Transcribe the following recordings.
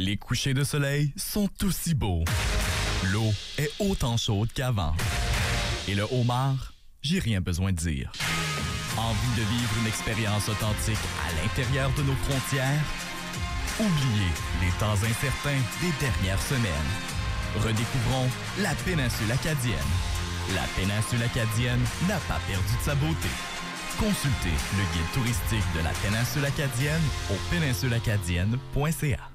Les couchers de soleil sont aussi beaux. L'eau est autant chaude qu'avant. Et le homard, j'ai rien besoin de dire. Envie de vivre une expérience authentique à l'intérieur de nos frontières? Oubliez les temps incertains des dernières semaines. Redécouvrons la péninsule acadienne. La péninsule acadienne n'a pas perdu de sa beauté. Consultez le guide touristique de la péninsule acadienne au péninsuleacadienne.ca.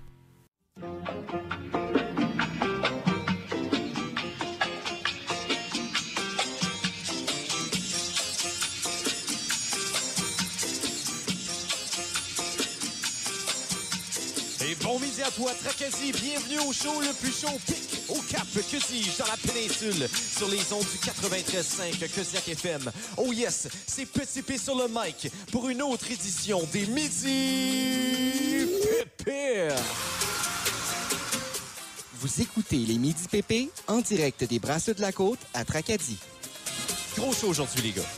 à toi. Bienvenue au show le plus chaud pic au Cap que dis-je dans la péninsule sur les ondes du 93.5 Kodiak FM. Oh yes, c'est Petit P sur le mic pour une autre édition des Midi Pépé. Vous écoutez les Midi PP en direct des Brasseux de la Côte à Tracadie. Gros show aujourd'hui, les gars.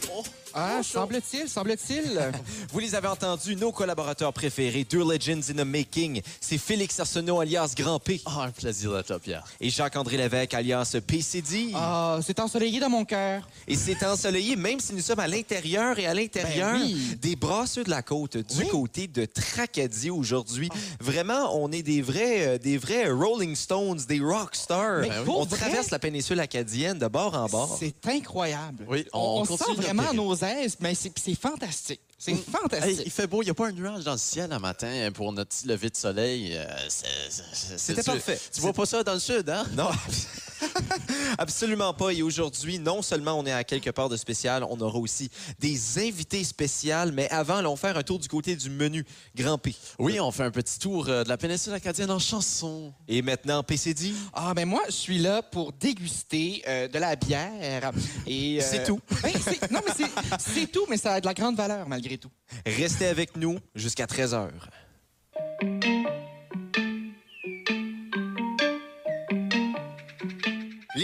Ah, semble-t-il, semble-t-il. Vous les avez entendus, nos collaborateurs préférés, Deux Legends in the Making. C'est Félix Arsenault alias Grand P Ah, un plaisir d'être là, Pierre. et Jacques-André Lévesque alias PCD. Ah, c'est ensoleillé dans mon cœur. Et c'est ensoleillé, même si nous sommes à l'intérieur et à l'intérieur Ben oui. des brasseux de la côte, du Oui. côté de Tracadie aujourd'hui. Vraiment, on est des vrais, euh, des vrais Rolling Stones, des rock stars. On vrai? traverse la péninsule acadienne de bord en bord. C'est incroyable. Oui, on on, sent vraiment nos mais c'est c'est fantastique. Hey, il fait beau, il n'y a pas un nuage dans le ciel un matin pour notre petit lever de soleil. euh, C'était tu- parfait. Tu vois pas ça dans le sud, hein? Non, absolument pas. Et aujourd'hui, non seulement on est à quelque part de spécial, on aura aussi des invités spéciales. Mais avant, allons faire un tour du côté du menu Grand P. Oui, on fait un petit tour euh, de la péninsule acadienne en chanson. Et maintenant, PCD. Ah, ben moi, je suis là pour déguster euh, de la bière. et euh, C'est tout. ben, c'est- non, mais c'est- c'est tout, mais ça a de la grande valeur malgré Restez avec nous jusqu'à 13h.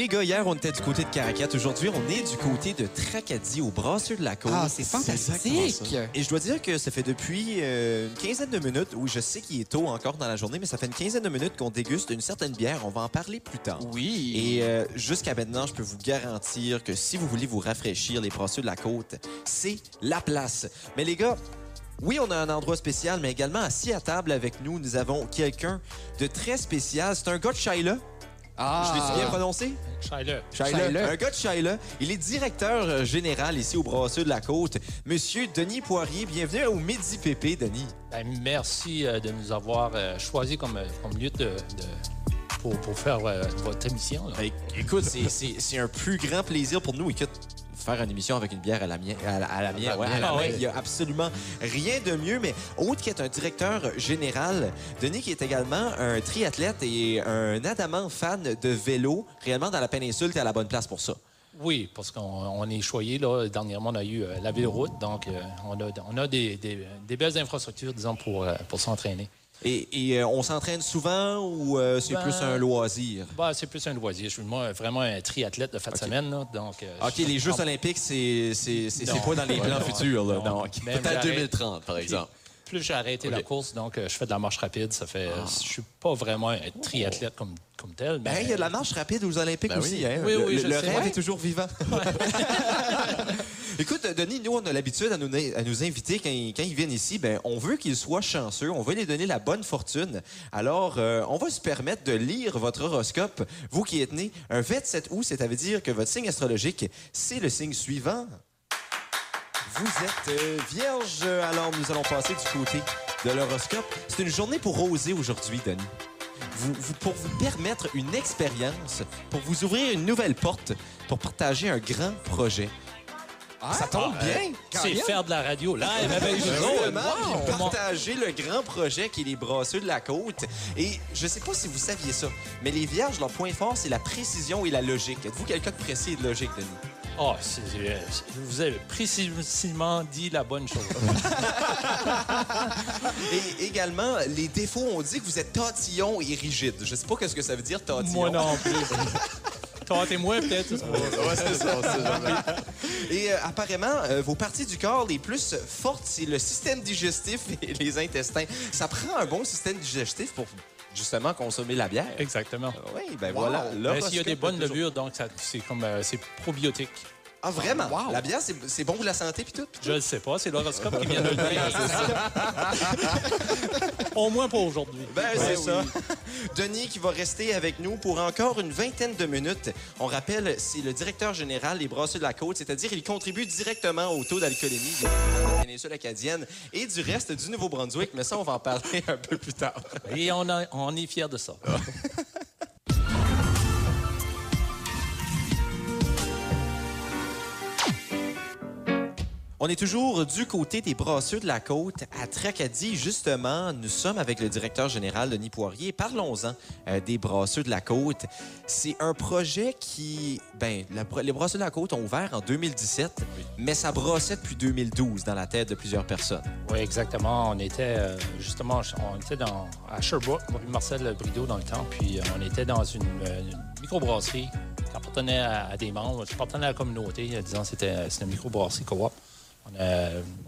Les gars, hier, on était du côté de Caracat. Aujourd'hui, on est du côté de Tracadie, au brasseur de la côte. Ah, c'est fantastique. Et je dois dire que ça fait depuis euh, une quinzaine de minutes, oui, je sais qu'il est tôt encore dans la journée, mais ça fait une quinzaine de minutes qu'on déguste une certaine bière. On va en parler plus tard. Oui. Et euh, jusqu'à maintenant, je peux vous garantir que si vous voulez vous rafraîchir les brasseux de la côte, c'est la place. Mais les gars, oui, on a un endroit spécial, mais également assis à table avec nous, nous avons quelqu'un de très spécial. C'est un gars de Shaila. Ah, Je l'ai-tu bien prononcé? Shiler. Shaila. Shaila. Un gars de Shaila. Il est directeur euh, général ici au Brasseux de la Côte. Monsieur Denis Poirier, bienvenue au Midi Pépé, Denis. Ben, merci euh, de nous avoir euh, choisi comme, comme lieu de, de- pour, pour faire euh, votre émission. là. Hey, écoute, c'est- c'est c'est un plus grand plaisir pour nous. Écoute, faire une émission avec une bière à la mienne, à la, à la mienne, ouais, à la main, ouais. il y a absolument rien de mieux. Mais autre qui est un directeur général, Denis qui est également un triathlète et un adamant fan de vélo, réellement dans la péninsule, t'es à la bonne place pour ça. Oui, parce qu'on on est choyé. Là. Dernièrement, on a eu euh, la ville-route, donc euh, on a, on a des, des- des belles infrastructures, disons, pour, euh, pour s'entraîner. Et, et, euh, on s'entraîne souvent ou euh, c'est Ben, plus un loisir? Ben, c'est plus un loisir. Je suis moi vraiment un triathlète de fin de semaine. Là, donc, euh, OK, je- les Jeux Ah, olympiques, c'est pas dans les plans futurs. Peut-être j'arrête. 2030, par exemple. Plus j'ai arrêté la course, donc euh, je fais de la marche rapide. Ça fait, euh, je suis pas vraiment un triathlète comme, comme tel. Ben, il y a de la marche rapide aux Olympiques Ben aussi. oui. hein. Oui, le oui, le- le rêve Ouais. est toujours vivant. Écoute, Denis, nous, on a l'habitude à nous, à nous inviter quand ils, quand ils viennent ici. Ben, on veut qu'ils soient chanceux. On veut les donner la bonne fortune. Alors, euh, on va se permettre de lire votre horoscope. Vous qui êtes né un 27 août, ça veut dire que votre signe astrologique, c'est le signe suivant. Vous êtes euh, vierge, alors nous allons passer du côté de l'horoscope. C'est une journée pour oser aujourd'hui, Denis. Vous, vous- pour vous permettre une expérience, pour vous ouvrir une nouvelle porte, pour partager un grand projet. Ça tombe Ah, bien! C'est faire de la radio live avec puis Wow! partager le grand projet qui est les brasseux de la côte. Et je sais pas si vous saviez ça, mais les vierges, leur point fort, c'est la précision et la logique. Êtes-vous quelqu'un de précis et de logique, Denis? C'est- c'est- vous avez précisément dit la bonne chose. Et également, les défauts, on dit que vous êtes tatillon et rigide. Je sais pas qu'est-ce que ça veut dire, tatillon. Moi non plus. Tentez-moi peut-être. Ouais, c'est ça. Et euh, apparemment, euh, vos parties du corps les plus fortes, c'est le système digestif et les intestins. Ça prend un bon système digestif pour justement consommer la bière. Exactement. Oui, ben voilà. Mais l'horoscope s'il y a des de bonnes toujours- levures, donc ça- c'est comme euh, c'est probiotique. Ah, vraiment? Wow. La bière, c'est c'est bon pour la santé puis tout? Je ne sais pas, c'est l'horoscope qui vient de le dire. Au moins pour aujourd'hui. Ben, c'est oui. ça. Denis qui va rester avec nous pour encore une vingtaine de minutes. On rappelle, c'est le directeur général des Brasseurs de la Côte, c'est-à-dire il contribue directement au taux d'alcoolémie de la péninsule acadienne et du reste du Nouveau-Brunswick, mais ça, on va en parler un peu plus tard. Et on, a- on est fiers de ça. On est toujours du côté des brasseurs de la côte à Tracadie. Justement, nous sommes avec le directeur général Denis Poirier. Parlons-en euh, des brasseurs de la côte. C'est un projet qui, ben, la- les brasseurs de la côte ont ouvert en 2017, mais ça brassait depuis 2012 dans la tête de plusieurs personnes. Oui, exactement. On était euh, justement, on était dans, à Sherbrooke, Marcel Brideau dans le temps, puis euh, on était dans une, une microbrasserie qui appartenait à, à des membres, qui appartenait à la communauté, disons c'était c'était une microbrasserie coop.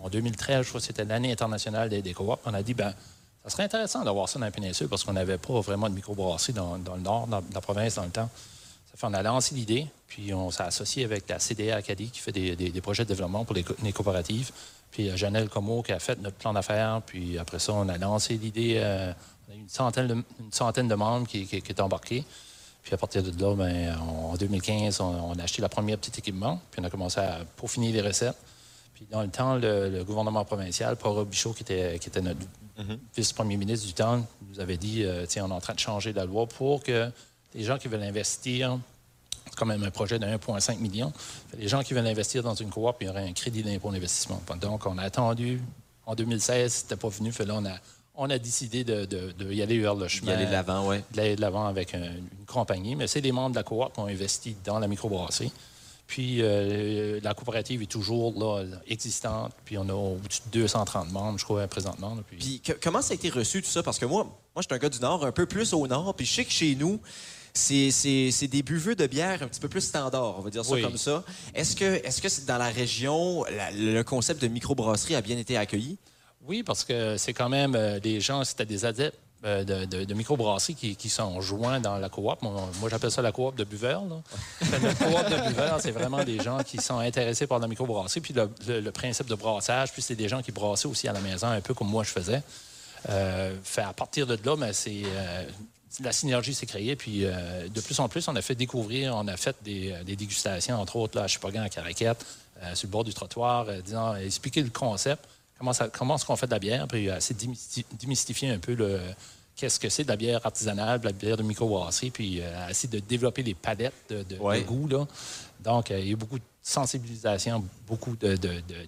En 2013, je crois que c'était l'année internationale des, des coops. On a dit, ben, ça serait intéressant d'avoir ça dans la péninsule parce qu'on n'avait pas vraiment de microbrasserie dans, dans le nord, dans, la province dans le temps. Ça fait on a lancé l'idée, puis on s'est associé avec la CDA Acadie qui fait des, projets de développement pour les, co- les coopératives. Puis euh, Janelle Como qui a fait notre plan d'affaires. Puis après ça, on a lancé l'idée. euh, on a eu une centaine de, une centaine de membres qui, qui, qui étaient embarqués. Puis à partir de là, ben, en 2015, on, on a acheté la première petite équipement. Puis on a commencé à peaufiner les recettes. Puis dans le temps, le, le gouvernement provincial, Paul Robichaud, qui était, qui était notre vice-premier ministre du temps, nous avait dit euh, tiens, on est en train de changer la loi pour que les gens qui veulent investir, c'est quand même un projet de 1,5 million, les gens qui veulent investir dans une coop, il y aurait un crédit d'impôt d'investissement. Donc, on a attendu. En 2016, c'était pas venu. Fait là, on a, on a décidé de, de- de y aller vers le chemin aller de l'avant, ouais. d'aller de l'avant avec un- une compagnie. Mais c'est des membres de la coop qui ont investi dans la microbrasserie. Puis euh, la coopérative est toujours là, existante. Puis on a au-dessus de 230 membres, je crois, présentement. là. Puis- Puis que- comment ça a été reçu tout ça? Parce que moi, moi, je suis un gars du Nord, un peu plus au Nord, puis je sais que chez nous, c'est- des buveux de bière un petit peu plus standard, on va dire ça Oui. comme ça. Est-ce que est-ce que dans la région, la- le concept de microbrasserie a bien été accueilli? Oui, parce que c'est quand même euh, des gens, c'était des adeptes de, de, de microbrasserie qui, qui sont joints dans la coop. Moi, moi, j'appelle ça la coop de buveurs. là. Notre coop de buveurs, c'est vraiment des gens qui sont intéressés par la microbrasserie. Puis le, le- le principe de brassage, puis c'est des gens qui brassaient aussi à la maison, un peu comme moi je faisais. Euh, fait, à partir de là, ben, c'est, euh, la synergie s'est créée. Puis euh, de plus en plus, on a fait découvrir, on a fait des, euh, des dégustations, entre autres, là, à Chupagan, à Caraquette, euh, sur le bord du trottoir, euh, disant, expliquer le concept, comment, ça, comment est-ce qu'on fait de la bière, puis euh, essayer de démysti- démystifier un peu le, qu'est-ce que c'est de la bière artisanale, de la bière de microbrasserie, puis euh, essayer de développer les palettes de, de- de Ouais. goût. Là. Donc, euh, il y a beaucoup de sensibilisation, beaucoup de-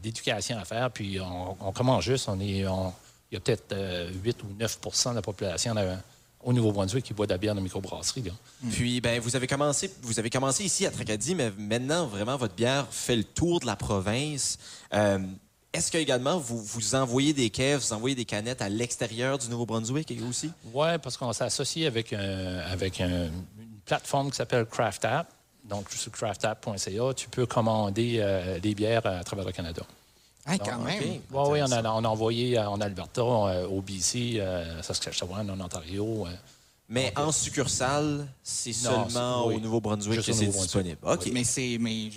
d'éducation à faire. Puis, on, on commence juste. On est, on- il y a peut-être euh, 8 ou 9% de la population euh, au Nouveau-Brunswick qui boit de la bière de microbrasserie. Là. Puis, ben, vous avez commencé, vous avez commencé ici à Tracadie, mais maintenant, vraiment, votre bière fait le tour de la province. Est-ce que également vous, vous envoyez des caisses, vous envoyez des canettes à l'extérieur du Nouveau-Brunswick aussi? Oui, parce qu'on s'est associé avec, un- avec un- une plateforme qui s'appelle Craft App. Donc, sur craftapp.ca, tu peux commander euh, des bières à travers le Canada. Hey, quand Ah, même. OK. Oui, oui, on a, on a envoyé euh, en Alberta, euh, au BC, euh, Saskatchewan, en Ontario. euh, Mais en succursale, c'est seulement oui. au Nouveau-Brunswick que c'est disponible. OK. Mais c'est mais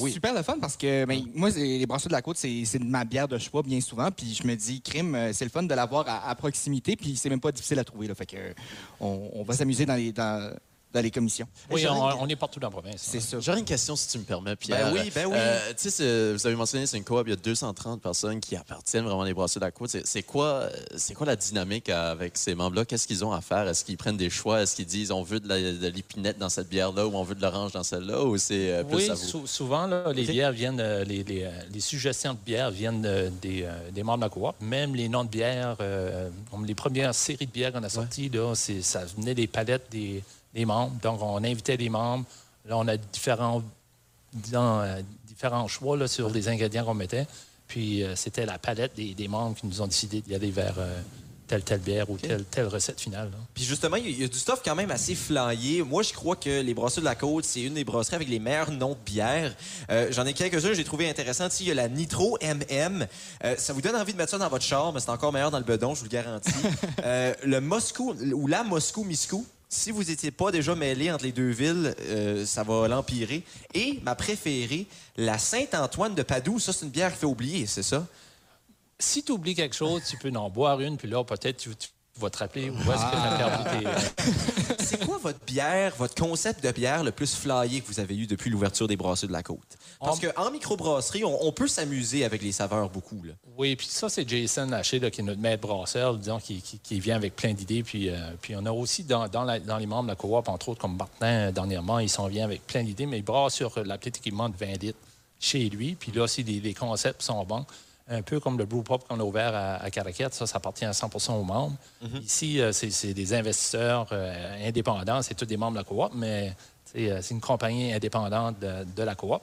Oui. super le fun parce que moi, les brasseurs de la côte, c'est ma bière de choix bien souvent. Puis je me dis, crime, euh, c'est le fun de l'avoir à, à proximité. Puis c'est même pas difficile à trouver. Là, fait que, euh, on, on va s'amuser dans les, dans, dans les commissions. Oui, on, une- on est partout dans la province. C'est hein. ça. J'aurais une question, si tu me permets, Pierre. Ben oui, ben oui. Euh, tu sais, vous avez mentionné, c'est une coop, il y a 230 personnes qui appartiennent vraiment des brasseurs de la côte. C'est- quoi, c'est quoi la dynamique avec ces membres-là? Qu'est-ce qu'ils ont à faire? Est-ce qu'ils prennent des choix? Est-ce qu'ils disent on veut de l'épinette dans cette bière-là ou on veut de l'orange dans celle-là? Ou c'est euh, plus Oui, à vous? sou- souvent, là, les bières viennent, euh, les, les, les suggestions de bières viennent euh, des, euh, des membres de la coop. Même les noms de bières, euh, les premières séries de bières qu'on a sorties, là, ça venait des palettes des, des membres. Donc, on invitait les membres. Là, on a différents, disons, euh, différents choix là, sur les ingrédients qu'on mettait. Puis, euh, c'était la palette des, des membres qui nous ont décidé d'y aller vers, euh, telle, telle bière ou telle, telle recette finale. là. Puis justement, il y, a- il y a du stuff quand même assez flyé. Moi, je crois que les Brasseurs de la Côte, c'est une des brasseries avec les meilleurs noms de bières. Euh, J'en ai quelques-uns, j'ai trouvé intéressant. Il y a la Nitro MM. Euh, ça vous donne envie de mettre ça dans votre char, mais c'est encore meilleur dans le bedon, je vous le garantis. Euh, le Moscou, ou la Moscou-Miscou. Si vous n'étiez pas déjà mêlé entre les deux villes, euh, ça va l'empirer. Et ma préférée, la Saint-Antoine de Padoue. Ça, c'est une bière qui fait oublier, c'est ça? Si tu oublies quelque chose, tu peux en boire une, puis là, peut-être tu, tu vas te rappeler où est-ce que tu as perdu tes... C'est quoi votre bière, votre concept de bière le plus flyé que vous avez eu depuis l'ouverture des brasseurs de la côte? Parce En- qu'en microbrasserie, on, on peut s'amuser avec les saveurs beaucoup. Là. Oui, puis ça, c'est Jason Haché, là, qui est notre maître brasseur, disons, qui, qui- qui vient avec plein d'idées. Puis, euh, puis on a aussi dans, dans, la- dans les membres de la coop, entre autres, comme Martin, euh, dernièrement, il s'en vient avec plein d'idées, mais il brasse sur euh, la petite équipement de 20 litres chez lui. Puis là aussi, les, les concepts sont bons. Un peu comme le Brew Pop qu'on a ouvert à, à Caraquette, ça, ça appartient à 100% aux membres. Ici, euh, c'est des investisseurs euh, indépendants, c'est tous des membres de la coop, mais c'est euh, c'est une compagnie indépendante de, de la coop.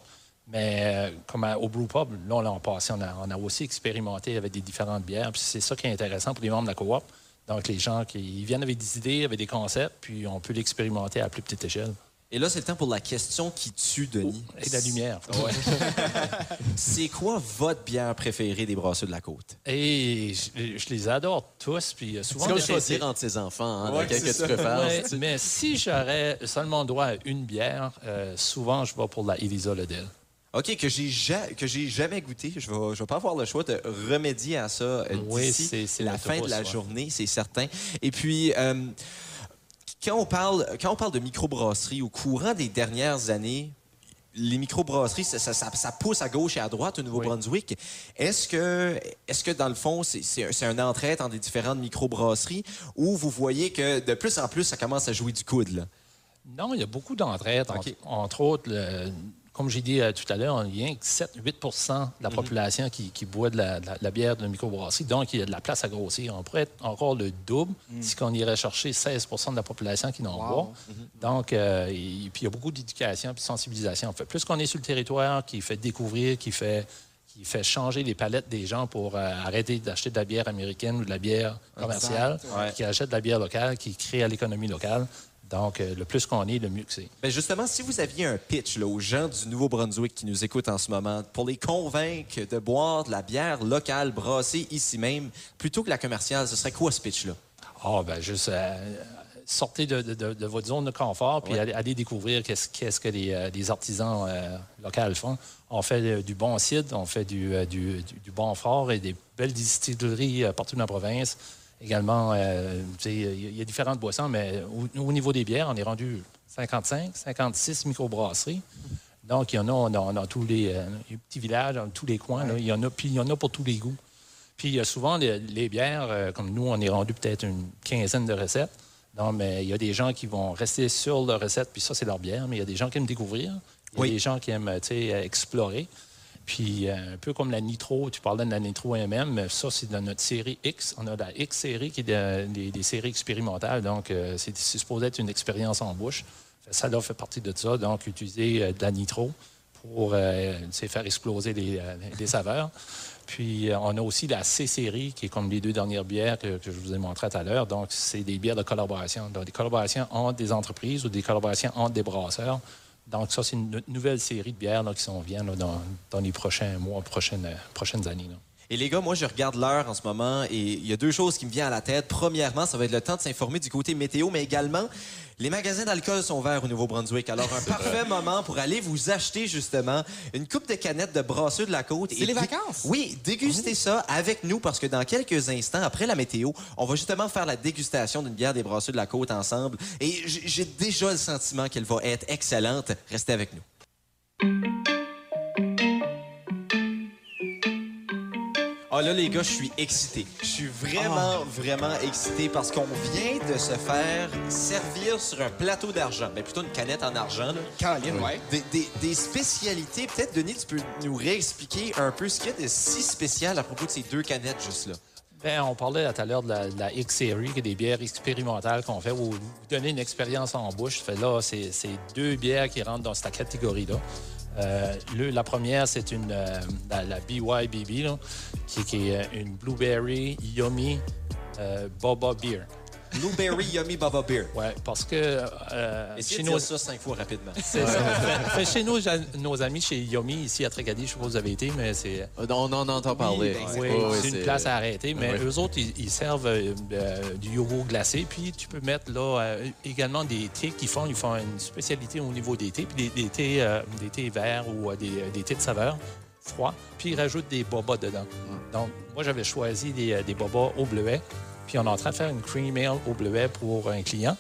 Mais comme à- au Brew Pub, là, l'an passé, on a, on a aussi expérimenté avec des différentes bières. Puis c'est ça qui est intéressant pour les membres de la coop. Donc, les gens qui ils viennent avec des idées, avec des concepts, puis on peut l'expérimenter à plus petite échelle. Et là, c'est le temps pour la question qui tue, Denis. Et de la lumière. C'est quoi votre bière préférée des brasseurs de la côte? Et je, je les adore tous. Puis euh, souvent, C'est comme choisir entre ses enfants, hein, Ouais, que ça. tu préfères. Ouais, mais si j'aurais seulement droit à une bière, euh, souvent, je vais pour la Elisa Ledel. OK, que j'ai ja- que j'ai jamais goûté. Je vais, je vais pas avoir le choix de remédier à ça euh, Oui, d'ici la fin de la journée, c'est certain. Et puis, euh, quand, on parle, quand on parle de microbrasserie, au courant des dernières années, les microbrasseries, ça, ça, ça- ça pousse à gauche et à droite au Nouveau-Brunswick. Est-ce que, est que, dans le fond, c'est un- entraide entre les différentes microbrasseries ou vous voyez que de plus en plus, ça commence à jouer du coude? Là? Non, il y a beaucoup d'entraides. Entre, entre autres, le- comme j'ai dit euh, tout à l'heure, il y a que 7-8% de la population qui, qui boit de la, de la- de la bière de microbrasserie. Donc, il y a de la place à grossir. On pourrait être encore le double si on irait chercher 16% de la population qui n'en Wow. boit. Donc, euh, et, puis il y a beaucoup d'éducation et de sensibilisation. En fait, plus qu'on est sur le territoire, qui fait découvrir, qui fait qui fait changer les palettes des gens pour euh, arrêter d'acheter de la bière américaine ou de la bière commerciale, Ouais. qui achètent de la bière locale, qui crée à l'économie locale. Donc, euh, le plus qu'on est, le mieux que c'est. Ben justement, si vous aviez un pitch là, aux gens du Nouveau-Brunswick qui nous écoutent en ce moment, pour les convaincre de boire de la bière locale brassée ici même, plutôt que la commerciale, ce serait quoi ce pitch-là? Ah, ben juste euh, sortez de, de- votre zone de confort puis allez, allez découvrir qu'est-ce qu'est-ce que les, euh, les artisans euh, locaux font. On fait du bon cidre, on fait du, du, du- du bon fort et des belles distilleries partout dans la province. Également, euh, il y a- a différentes boissons, mais au, au niveau des bières, on est rendu 55, 56 microbrasseries. Donc, il y en a dans, dans tous les, euh, les petits villages, dans tous les coins. Il y en a, puis il y en a pour tous les goûts. Puis il y a souvent les, les bières, euh, comme nous, on est rendu peut-être une quinzaine de recettes. Non, mais il y a des gens qui vont rester sur leur recette, puis ça, c'est leur bière. Mais il y a des gens qui aiment découvrir. Il y a Oui. des gens qui aiment, tu sais, explorer. Puis euh, un peu comme la Nitro, tu parlais de la Nitro MM, ça, c'est dans notre série X. On a la X série qui est de- des, séries expérimentales. Donc, euh, c'est supposé être une expérience en bouche. Ça, là, fait partie de ça. Donc, utiliser euh, de la Nitro pour faire exploser les, saveurs. Puis, on a aussi la C-série, qui est comme les deux dernières bières que, que je vous ai montrées tout à l'heure. Donc, c'est des bières de collaboration. Donc, des collaborations entre des entreprises ou des collaborations entre des brasseurs. Donc, ça, c'est une nou- nouvelle série de bières qui s'en vient dans, les prochains mois, prochaines, années. Et les gars, moi, je regarde l'heure en ce moment et il y a deux choses qui me viennent à la tête. Premièrement, ça va être le temps de s'informer du côté météo, mais également, les magasins d'alcool sont ouverts au Nouveau-Brunswick. Alors, un parfait moment pour aller vous acheter, justement, une coupe de canettes de brasseux de la côte. C'est Et les vacances. Oui, dégustez ça avec nous parce que dans quelques instants, après la météo, on va justement faire la dégustation d'une bière des brasseux de la côte ensemble. Et j'ai déjà le sentiment qu'elle va être excellente. Restez avec nous. Ah là, les gars, je suis excité. Je suis vraiment, vraiment excité parce qu'on vient de se faire servir sur un plateau d'argent. Mais plutôt une canette en argent, là. Caroline, ouais. Des, des- des spécialités. Peut-être, Denis, tu peux nous réexpliquer un peu ce qu'il y a de si spécial à propos de ces deux canettes juste là. Ben, on parlait tout à l'heure de la, X-Series, qui est des bières expérimentales qu'on fait, où vous donnez une expérience en bouche. Fait là, c'est c'est deux bières qui rentrent dans cette catégorie-là. Euh, la première, c'est une euh, la, BYBB, qui est une Blueberry Yummy euh, Boba Beer. Blueberry Yummy Baba Beer. Ouais, parce que euh, Essayez chez de nos, dire ça cinq fois rapidement. c'est ça. Fait- fait chez nos, nos amis chez Yomi, ici à Tracadie, je sais pas où vous avez été, mais c'est Euh, On en entend parler. ben, oui, c'est une place à arrêter. Mais Oui. eux autres, ils, ils servent euh, euh, du yogourt glacé. Puis tu peux mettre là euh, également des thés qu'ils font. Ils font une spécialité au niveau des thés. Puis des, des thés, euh, des thés verts ou euh, des, des thés de saveur froids. Puis ils rajoutent des bobas dedans. Donc, moi, j'avais choisi des, euh, des bobas au bleuet. Puis on est en train de faire une cream ale au bleuet pour un client.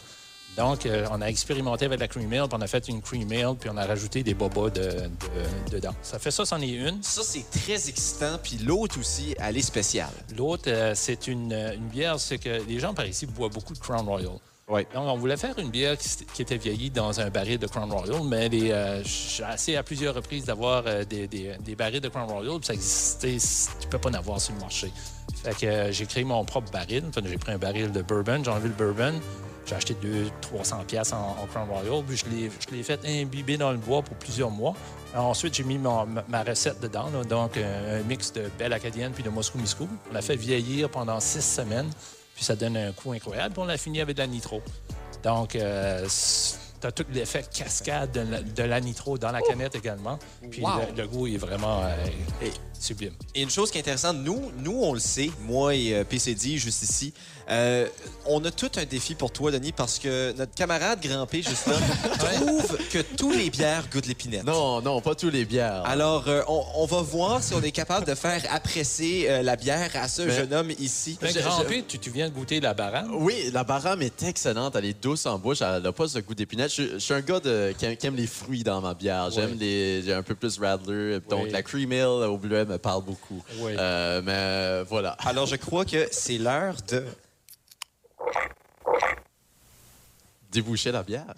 Donc, euh, on a expérimenté avec la cream ale, puis on a fait une cream ale, puis on a rajouté des bobas de- de- dedans. Ça fait ça, c'en est une. Ça, c'est très excitant. Puis l'autre aussi, elle est spéciale. L'autre, euh, c'est une, euh, une bière, c'est que les gens par ici boivent beaucoup de Crown Royal. Oui. Donc, on voulait faire une bière qui, était vieillie dans un baril de Crown Royal, mais euh, j'ai essayé à plusieurs reprises d'avoir des, des- des barils de Crown Royal, puis ça existait, tu peux pas en avoir sur le marché. Fait que euh, j'ai créé mon propre baril. J'ai pris un baril de bourbon, j'ai enlevé le bourbon, j'ai acheté 200-300 pièces en, en Crown Royal, puis je l'ai, fait imbiber dans le bois pour plusieurs mois. Alors, ensuite, j'ai mis ma, ma recette dedans, là, donc euh, un mix de belle acadienne puis de Moscou Miscou. On l'a fait vieillir pendant six semaines, puis ça donne un coup incroyable. Puis on l'a fini avec de la nitro. Donc, euh, tu as tout l'effet cascade de la, de la nitro dans la canette également. Puis Wow. le, le goût est vraiment euh, sublime. Et une chose qui est intéressante, nous, nous on le sait, moi et euh, PCD, juste ici, euh, on a tout un défi pour toi, Denis, parce que notre camarade Grand P, juste là, trouve que tous les bières goûtent l'épinette. Non, non, pas tous les bières. Alors, euh, on, on va voir si on est capable de faire apprécier euh, la bière à ce Mais- jeune homme ici. Ben, Grand P, tu, tu viens de goûter la barame? Oui, la barame est excellente. Elle est douce en bouche. Elle n'a pas ce goût d'épinette. Je, je suis un gars de- qui, aime, qui aime les fruits dans ma bière. J'aime les. J'ai un peu plus Radler. Donc, Oui. la cream ale au bleuet me parle beaucoup. Oui. Euh, mais euh, voilà. Alors, je crois que c'est l'heure de Déboucher la bière.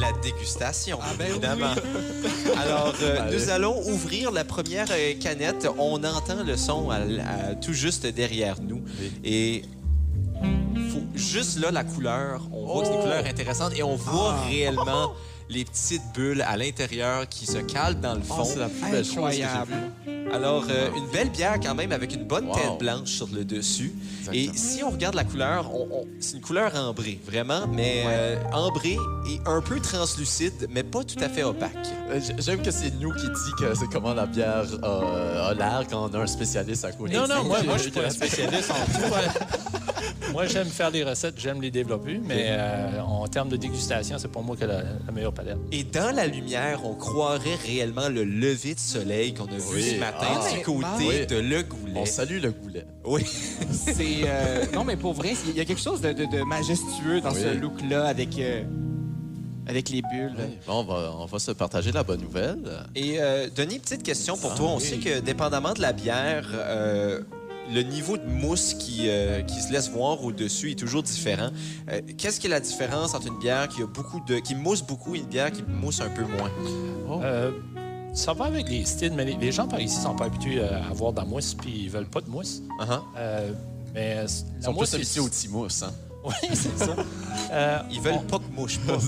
la dégustation, ben évidemment. Alors, euh, nous allons ouvrir la première canette. On entend le son à- à- tout juste derrière nous. Et faut, juste là, la couleur, on voit que c'est une couleur intéressante et on voit réellement les petites bulles à l'intérieur qui se calent dans le fond. Oh, c'est la plus belle chose que j'ai Incroyable. vue. Alors, euh, une belle bière quand même avec une bonne Wow. tête blanche sur le dessus. Et si on regarde la couleur, on- on- c'est une couleur ambrée, vraiment, mais euh, ambrée et un peu translucide, mais pas tout à fait opaque. Euh, J'aime que c'est nous qui dit que c'est comment la bière euh, a l'air quand on a un spécialiste à côté. Non, non, moi, je suis pas un spécialiste en tout. hein. Moi, j'aime faire des recettes, j'aime les développer, mais euh, en termes de dégustation, c'est pour moi que la, la meilleure palette. Et dans la lumière, on croirait réellement le lever de soleil qu'on a vu ce matin Ah, du côté oui. de Le On Goulet. salue le goulet. Oui. C'est euh, non mais pour vrai, il y a quelque chose de, de- de majestueux dans Oui. ce look-là avec euh, avec les bulles. Bon, on va, on va se partager la bonne nouvelle. Et euh, Denis, petite question pour Ah, toi. On oui. sait que dépendamment de la bière, euh, le niveau de mousse qui, euh, qui se laisse voir au-dessus est toujours différent. Euh, Qu'est-ce qui est la différence entre une bière qui a beaucoup de qui mousse beaucoup et une bière qui mousse un peu moins? Euh, ça va avec les styles, mais les, les gens par ici sont pas habitués à avoir de la mousse, puis ils veulent pas de mousse. Uh-huh. Euh, mais Ils la sont mousse, plus habitués au petit mousse, hein? Oui, c'est ça. Euh, Ils veulent on- pas que mouche pas.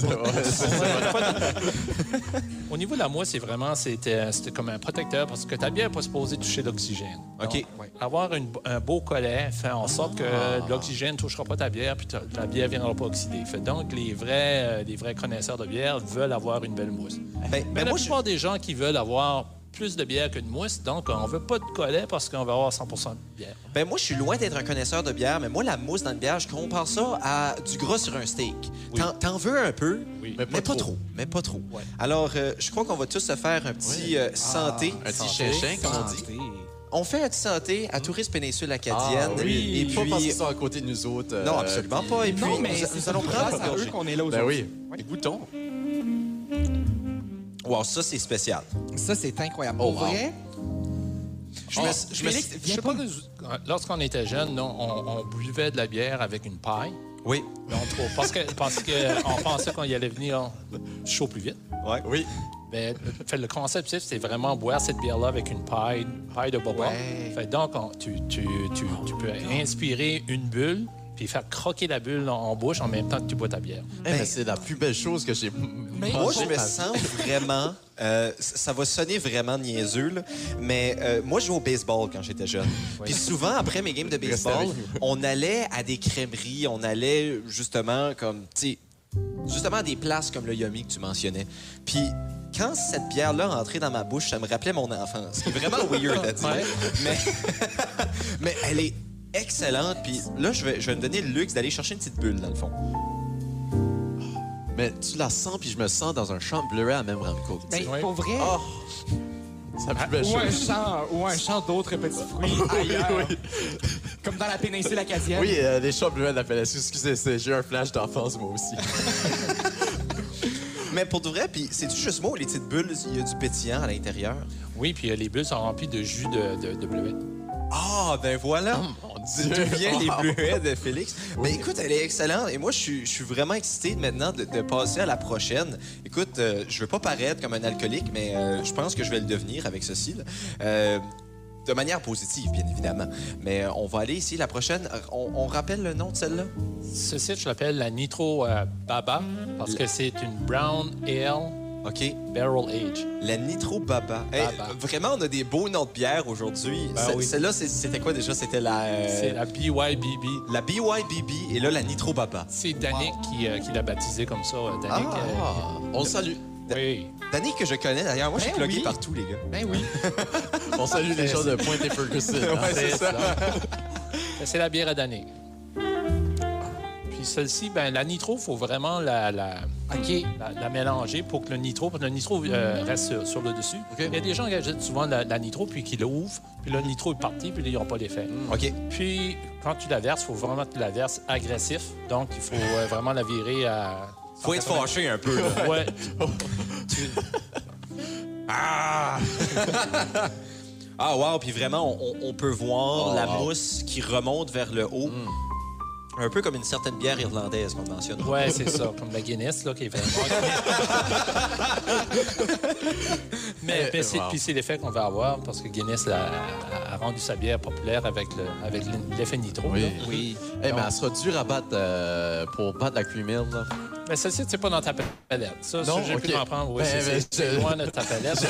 Au niveau de la mousse, c'est vraiment c'était c'était comme un protecteur parce que ta bière n'est pas supposée toucher l'oxygène. OK. Donc, Avoir une- un beau collet fait en sorte que l'oxygène ne touchera pas ta bière puis ta, ta bière ne viendra pas oxyder. Fait donc, les vrais, euh, les vrais connaisseurs de bière veulent avoir une belle mousse. Ben, Mais ben la moi, je- plupart des gens qui veulent avoir plus de bière que de mousse, donc on veut pas de collet parce qu'on veut avoir 100 de bière. Ben moi, je suis loin d'être un connaisseur de bière, mais moi, la mousse dans une bière, je compare ça à du gras sur un steak. Oui. T'en- veux un peu, Oui. mais, pas, trop. Mais pas trop. Ouais. Alors, euh, je crois qu'on va tous se faire un petit euh, santé. Un petit chinchin, comme on dit. On fait un petit santé à Touriste Péninsule Acadienne. Ah, oui. Et Pas parce puis... qu'ils sont à côté de nous autres. euh, Non, absolument pas. Et puis, Non, mais nous, nous allons prendre à eux qu'on est là Ben aujourd'hui. oui. Écoutons. Wow, ça, c'est spécial. Ça, c'est incroyable. Oh, wow. vrai, Je me, je me- Félix, Je viens sais pas lorsqu'on était jeunes, non, on, on buvait de la bière avec une paille. Oui. Non, trop. Parce que parce que on pensait qu'on y allait venir chaud plus vite. Ouais. Oui. Mais fait, le concept, c'est- c'est vraiment boire cette bière-là avec une paille, paille de boba. Ouais. Fait donc, on- tu, tu, tu, tu peux inspirer une bulle, puis faire croquer la bulle en, en bouche en même temps que tu bois ta bière. Eh, mais c'est la plus belle chose que j'ai. Moi, je me sens vraiment. euh, ça va sonner vraiment niaiseux, là, mais euh, moi, je jouais au baseball quand j'étais jeune. Puis souvent, après mes games de baseball, on allait à des crèmeries, on allait justement comme, tu justement à des places comme le Yummy que tu mentionnais. Puis quand cette bière-là rentrait dans ma bouche, ça me rappelait mon enfance. C'est vraiment weird à dire. Ouais. Mais, mais elle est excellente. Puis là, je vais, je vais me donner le luxe d'aller chercher une petite bulle, dans le fond. Mais tu la sens, puis je me sens dans un champ bleuet à même Ramco. Ben, pour vrai, C'est la plus belle ou un champ, ou un champ d'autres petits fruits ailleurs. Comme dans la péninsule acadienne. Oui, euh, les champs bleuets de la FLSU. Excusez, c'est- j'ai un flash d'enfance, moi aussi. Mais pour de vrai, puis c'est juste moi, les petites bulles, il y a du pétillant à l'intérieur? Oui, puis euh, les bulles sont remplies de jus de, de. Ah, ben voilà! Mon Dieu! D'où viennent les Wow. bleuets de Félix? Ben écoute, elle est excellente. Et moi, je suis, je suis vraiment excité maintenant de, de passer à la prochaine. Écoute, euh, je veux pas paraître comme un alcoolique, mais euh, je pense que je vais le devenir avec ceci. là. Euh, de manière positive, bien évidemment. Mais euh, on va aller ici. La prochaine, on, on rappelle le nom de celle-là? Ceci, je l'appelle la Nitro euh, Baba parce que c'est une Brown Ale OK. Barrel Age. La Nitro Baba. Hey, Baba. vraiment, on a des beaux noms de bière aujourd'hui. Ben oui. Celle-là, c'est- c'était quoi déjà? C'était la... euh, C'est la BYBB. La BYBB et là, la Nitro Baba. C'est Danick qui, euh, qui l'a baptisé comme ça. euh, Danick, Ah, on le salue. euh, oui. Danny que je connais d'ailleurs. Moi, je suis Ben plugué oui. partout, les gars. Ben oui. On salue les gens de Pointe et Ferguson. hein. c'est ça. C'est la bière à Danick. Puis celle-ci, ben, la nitro, il faut vraiment la, la, la, la mélanger pour que le nitro, pour que le nitro euh, reste sur, sur le dessus. Il y a des gens qui achètent souvent la, la nitro, puis qui l'ouvrent, puis le nitro est parti, puis ils n'ont pas l'effet. OK. Puis, quand tu la verses, il faut vraiment que tu la verses agressif. Donc, il faut euh, vraiment la virer à... Faut être fâché un peu, là. Ouais. Tu- Ah, wow. Puis vraiment, on, peut voir Oh, la wow. mousse qui remonte vers le haut. Un peu comme une certaine bière irlandaise qu'on mentionne. Ouais, c'est ça, comme la Guinness, là, qui est vraiment... mais mais c'est, Wow. puis c'est l'effet qu'on va avoir, parce que Guinness a, a- a rendu sa bière populaire avec, le, avec l'effet nitro. Oui. là. Oui. Eh, mais elle sera dure à battre euh, pour battre la Cream là. Mais celle-ci, c'est pas dans ta palette. Ça, Non, j'ai pu m'en prendre. Oui, Ben, c'est, ben, c'est- je- loin de ta palette.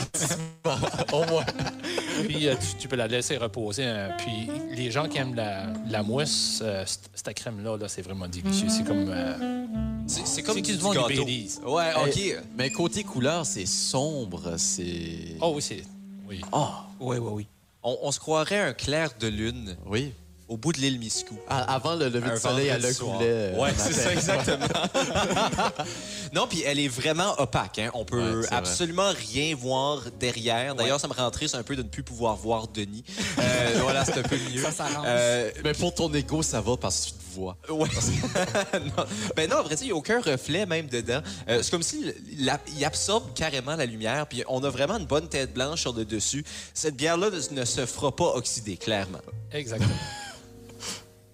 Au moins. puis euh, tu, tu peux la laisser reposer. hein. Puis les gens qui aiment la, la mousse, euh, cette crème-là, là, c'est vraiment délicieux. C'est comme... euh, C'est c'est comme C'est du, qu'ils du gâteau. Baileys. Ouais, OK. Mais côté couleur, c'est sombre, c'est... Oh oui, c'est... Oui. Oh, Oui, oui, oui. On, on se croirait un clair de lune oui. Au bout de l'île Miscou. À- avant le lever du soleil, le soir. coulait. Ouais, le c'est ça, exactement. non, puis elle est vraiment opaque. Hein? On peut Ouais, c'est vrai. absolument rien voir derrière. D'ailleurs, ça me rend triste un peu de ne plus pouvoir voir Denis. Euh, voilà, c'est un peu mieux. Ça. Euh, Mais pour ton ego, ça va parce que tu te vois. Ouais. non. Ben non, en vrai, il n'y a aucun reflet même dedans. Euh, c'est comme si la- il absorbe carrément la lumière, puis on a vraiment une bonne tête blanche sur le dessus. Cette bière-là ne, ne se fera pas oxyder, clairement. Exactement.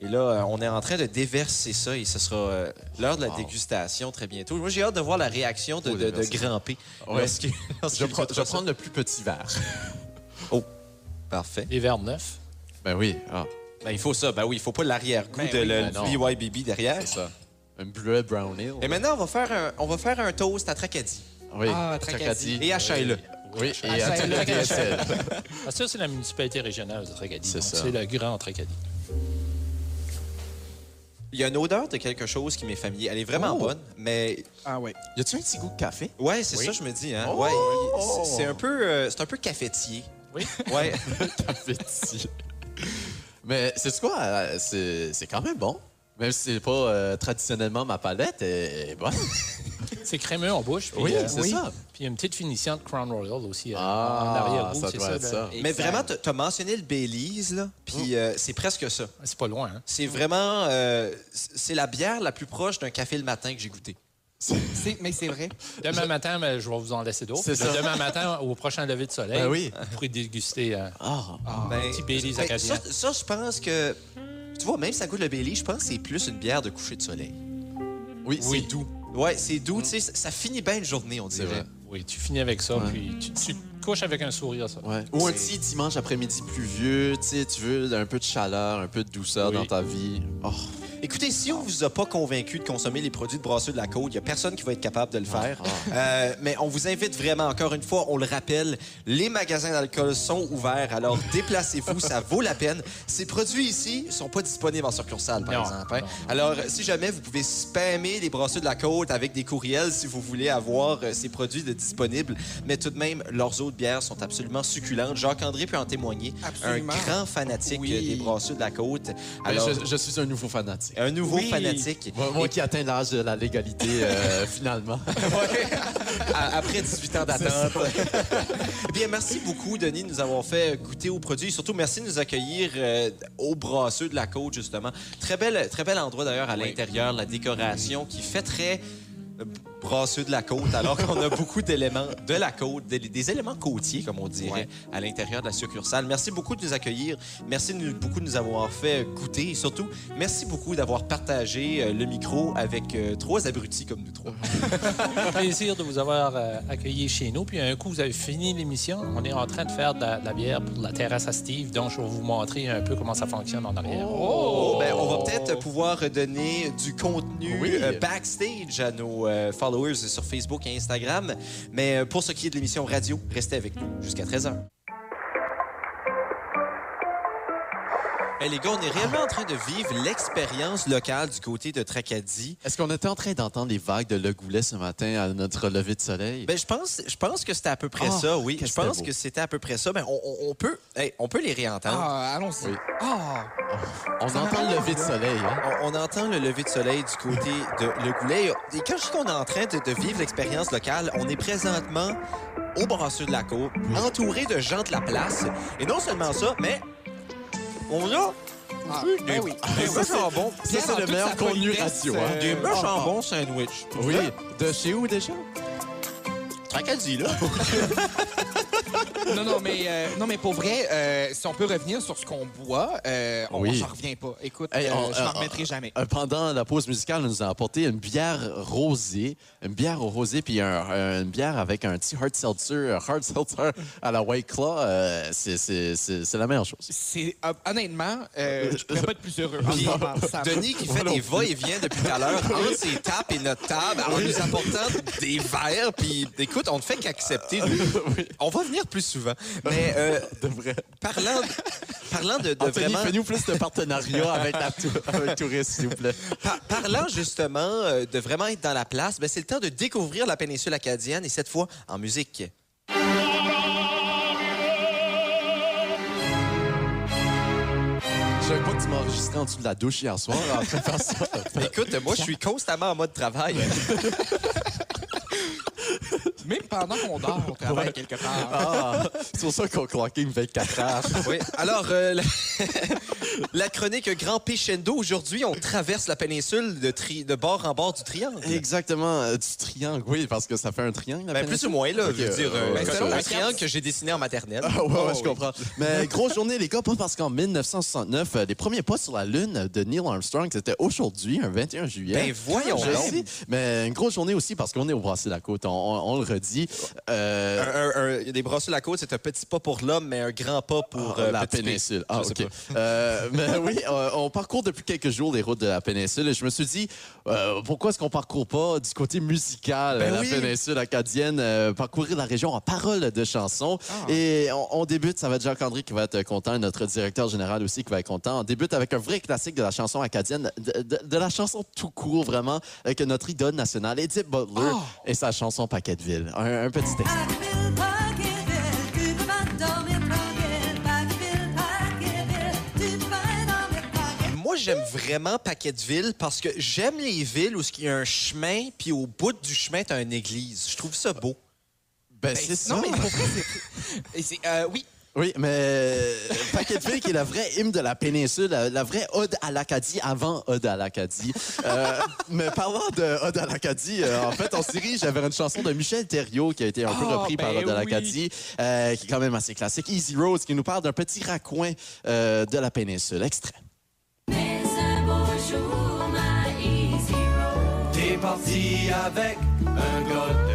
Et là, euh, on est en train de déverser ça et ce sera euh, l'heure de la Wow. dégustation très bientôt. Moi, j'ai hâte de voir la réaction de, Faut de, de déverser. Grand P. Ouais. Lorsque- Je lorsqu'il vais, prendre- je goûtera vais ça. prendre le plus petit verre. Oh, parfait. Les verres neufs? Ben oui. Ah, Ben, il faut ça. Ben oui, il faut pas l'arrière-goût Ben de oui, le ben. BYBB derrière. c'est ça. Un bleuet brown ale. Et maintenant, on va faire un, on va faire un toast à Tracadie. Oui. Ah, Tracadie. Et à Shaila. Oui, et Ah, à le le DSL. Ah, ça, c'est la municipalité régionale de Tracadie. C'est ça. C'est le grand Tracadie. Il y a une odeur de quelque chose qui m'est familier. Elle est vraiment Oh. bonne, mais Ah ouais. Y a-tu un petit goût de café? ouais, c'est Oui. ça je me dis. Hein? Oh. Ouais, il- c'est- un peu, euh, c'est un peu cafetier. Oui. Ouais. Cafetier. Mais c'est quoi? euh, C'est c'est quand même bon. Même si c'est pas euh, traditionnellement ma palette, elle est bonne. C'est crémeux en bouche. Puis, Oui, euh, c'est ça. Puis il y a une petite finition de Crown Royal aussi euh, Ah, en arrière-goût. ça c'est doit être là. ça. mais Exact. vraiment, t'as- t'as mentionné le Baileys là, puis euh, c'est presque ça. C'est pas loin, hein? C'est vraiment, euh, c'est la bière la plus proche d'un café le matin que j'ai goûté. C'est- Mais c'est vrai. Demain matin, ben, je vais vous en laisser d'autres. Ça. Demain matin, au prochain lever de soleil, Ben oui. vous pourrez déguster. euh, Ah, Ben, petit Baileys ben, acadien. ça, ça, je pense que, tu vois, même si ça goûte le Baileys, je pense que c'est plus une bière de coucher de soleil. oui, Oui. c'est doux. Ouais, c'est doux, tu sais, ça, ça finit bien une journée, on dirait. oui, tu finis avec ça, Ouais. puis tu, tu te couches avec un sourire, ça. Ouais. Ou un petit dimanche après-midi pluvieux, tu sais, tu veux un peu de chaleur, un peu de douceur Oui. dans ta vie. Oh, Écoutez, si on vous a pas convaincu de consommer les produits de Brasseux de la Côte, il y a personne qui va être capable de le faire. Euh, mais on vous invite vraiment, encore une fois, on le rappelle, les magasins d'alcool sont ouverts, alors déplacez-vous, ça vaut la peine. Ces produits ici sont pas disponibles en succursale, par Non, exemple. hein. non, Alors, si jamais vous pouvez spammer les Brasseux de la Côte avec des courriels si vous voulez avoir euh, ces produits de disponibles, mais tout de même, leurs autres bières sont absolument succulentes. Jacques-André peut en témoigner. Absolument. Un grand fanatique Oui. des Brasseux de la Côte. Ben, Alors, je, je suis un nouveau fanatique. Un nouveau Oui. fanatique. Moi, moi qui atteins l'âge de la légalité, euh, finalement. Après 18 ans d'attente. Eh Bien, merci beaucoup, Denis, de nous avoir fait goûter aux produits. Surtout, merci de nous accueillir euh, au brasseux de la côte, justement. Très bel, très bel endroit, d'ailleurs, à l'intérieur, la décoration qui fait très euh, brasseux de la côte, alors qu'on a beaucoup d'éléments de la côte, des, des éléments côtiers, comme on dirait, Ouais. à l'intérieur de la succursale. Merci beaucoup de nous accueillir. Merci de nous- beaucoup de nous avoir fait goûter. Et surtout, merci beaucoup d'avoir partagé euh, le micro avec euh, trois abrutis comme nous trois. un plaisir de vous avoir euh, accueilli chez nous. Puis un coup, vous avez fini l'émission. On est en train de faire de la, de la bière pour la terrasse à Steve. Donc, je vais vous montrer un peu comment ça fonctionne en arrière. Oh, ben, on va peut-être pouvoir donner du contenu Oui. euh, backstage à nos euh, sur Facebook et Instagram. Mais euh, pour ce qui est de l'émission radio, restez avec nous jusqu'à 13h. Hey, les gars, on est réellement en train de vivre l'expérience locale du côté de Tracadie. Est-ce qu'on était en train d'entendre les vagues de Le Goulet ce matin à notre lever de soleil? Ben, je pense, je pense que c'était à peu près Ah, ça, oui. Je pense beau. que c'était à peu près ça. Ben, on, peut, hey, on peut les réentendre. Ah, allons-y. Oui. Ah, on entend le lever de soleil. Hein? On, on entend le lever de soleil du côté de Le Goulet. Et quand je dis qu'on est en train de, de vivre l'expérience locale, on est présentement au Brasseux de la Côte, entouré de gens de la place. Et non seulement ça, mais on a ah, des, ben oui. des bœufs jambon. Ça, c'est dans le toute meilleur sa contenu radio. Hein? Des bœufs ah, jambon sandwich. Oui. De chez où déjà? Tracadie, là. Non, non, mais, euh, non, mais pour vrai, euh, si on peut revenir sur ce qu'on boit, euh, on Oui. j'en reviens pas. Écoute, Hey, on- je m'en remettrai jamais. Pendant la pause musicale, on nous a apporté une bière rosée, une bière au rosé, puis un- une bière avec un petit hard seltzer, hard seltzer à la White Claw. C'est- la meilleure chose. C'est euh, honnêtement, je pourrais pas être plus heureux. Puis, Denis qui fait des va-et-vient depuis tout à l'heure entre ses tapes et notre table en nous apportant des verres. Puis écoute, on ne fait qu'accepter. On va venir plus souvent. Mais euh, De vrai. parlant, parlant de, de Anthony, vraiment... fais-nous plus de partenariat avec, la tou- avec Touriste, s'il vous plaît. Par- parlant justement euh, de vraiment être dans la place, ben, c'est le temps de découvrir la péninsule acadienne et cette fois en musique. Je savais pas que tu m'enregistrais en dessous de la douche hier soir en train de faire ça. Écoute, moi, je suis constamment en mode travail. Même pendant qu'on dort, on travaille quelque part. Ah, c'est pour ça qu'on clocking 24 heures. Oui. Alors, euh, la... la chronique Grand Péchendo. Aujourd'hui, on traverse la péninsule de, tri- de bord en bord du triangle. Exactement, euh, du triangle, oui, parce que ça fait un triangle. la Ben, plus ou moins, là. Ok, je veux dire, euh, ben, un la triangle carte. que j'ai dessiné en maternelle. Ah ouais, ouais, Oh, je oui. comprends. Mais grosse journée, les gars, pas parce qu'en 1969, euh, les premiers pas sur la Lune de Neil Armstrong, c'était aujourd'hui, un 21 juillet. Ben, voyons Je sais, mais une grosse journée aussi parce qu'on est au Brassé de la Côte, on, on- on le redit. Euh, Un- un- un- des brasseux la côte, c'est un petit pas pour l'homme, mais un grand pas pour Ah, euh, la péninsule. Ah, OK. Euh, mais oui, euh, on parcourt depuis quelques jours les routes de la péninsule et je me suis dit, euh, pourquoi est-ce qu'on parcourt pas du côté musical Ben la oui. péninsule acadienne, parcourir la région en paroles de chansons. Et on, on débute, ça va être Jacques-André qui va être content, notre directeur général aussi qui va être content. On débute avec un vrai classique de la chanson acadienne, de, de- de la chanson tout court vraiment, avec notre idole nationale, Edith Butler, Oh. et sa chanson Paquetteville. Un, un petit extrait. Moi, j'aime vraiment Paquetteville parce que j'aime les villes où il y a un chemin, puis au bout du chemin, tu as une église. Je trouve ça beau. Ben, Ben, c'est ça. non, mais pour vrai, c'est- euh, oui. Oui, mais Paquetteville, qui est la vraie hymne de la péninsule, la, la vraie ode à l'Acadie avant ode à l'Acadie. Euh, mais parlant de ode à l'Acadie, euh, en fait, on se dirige vers une chanson de Michel Thériault qui a été un peu Ah, repris par ben ode à oui. l'Acadie, euh, qui est quand même assez classique. Easy Rose, qui nous parle d'un petit raccoin euh, de la péninsule. Extrait. Mais un beau jour, my easy road. T'es parti avec un gars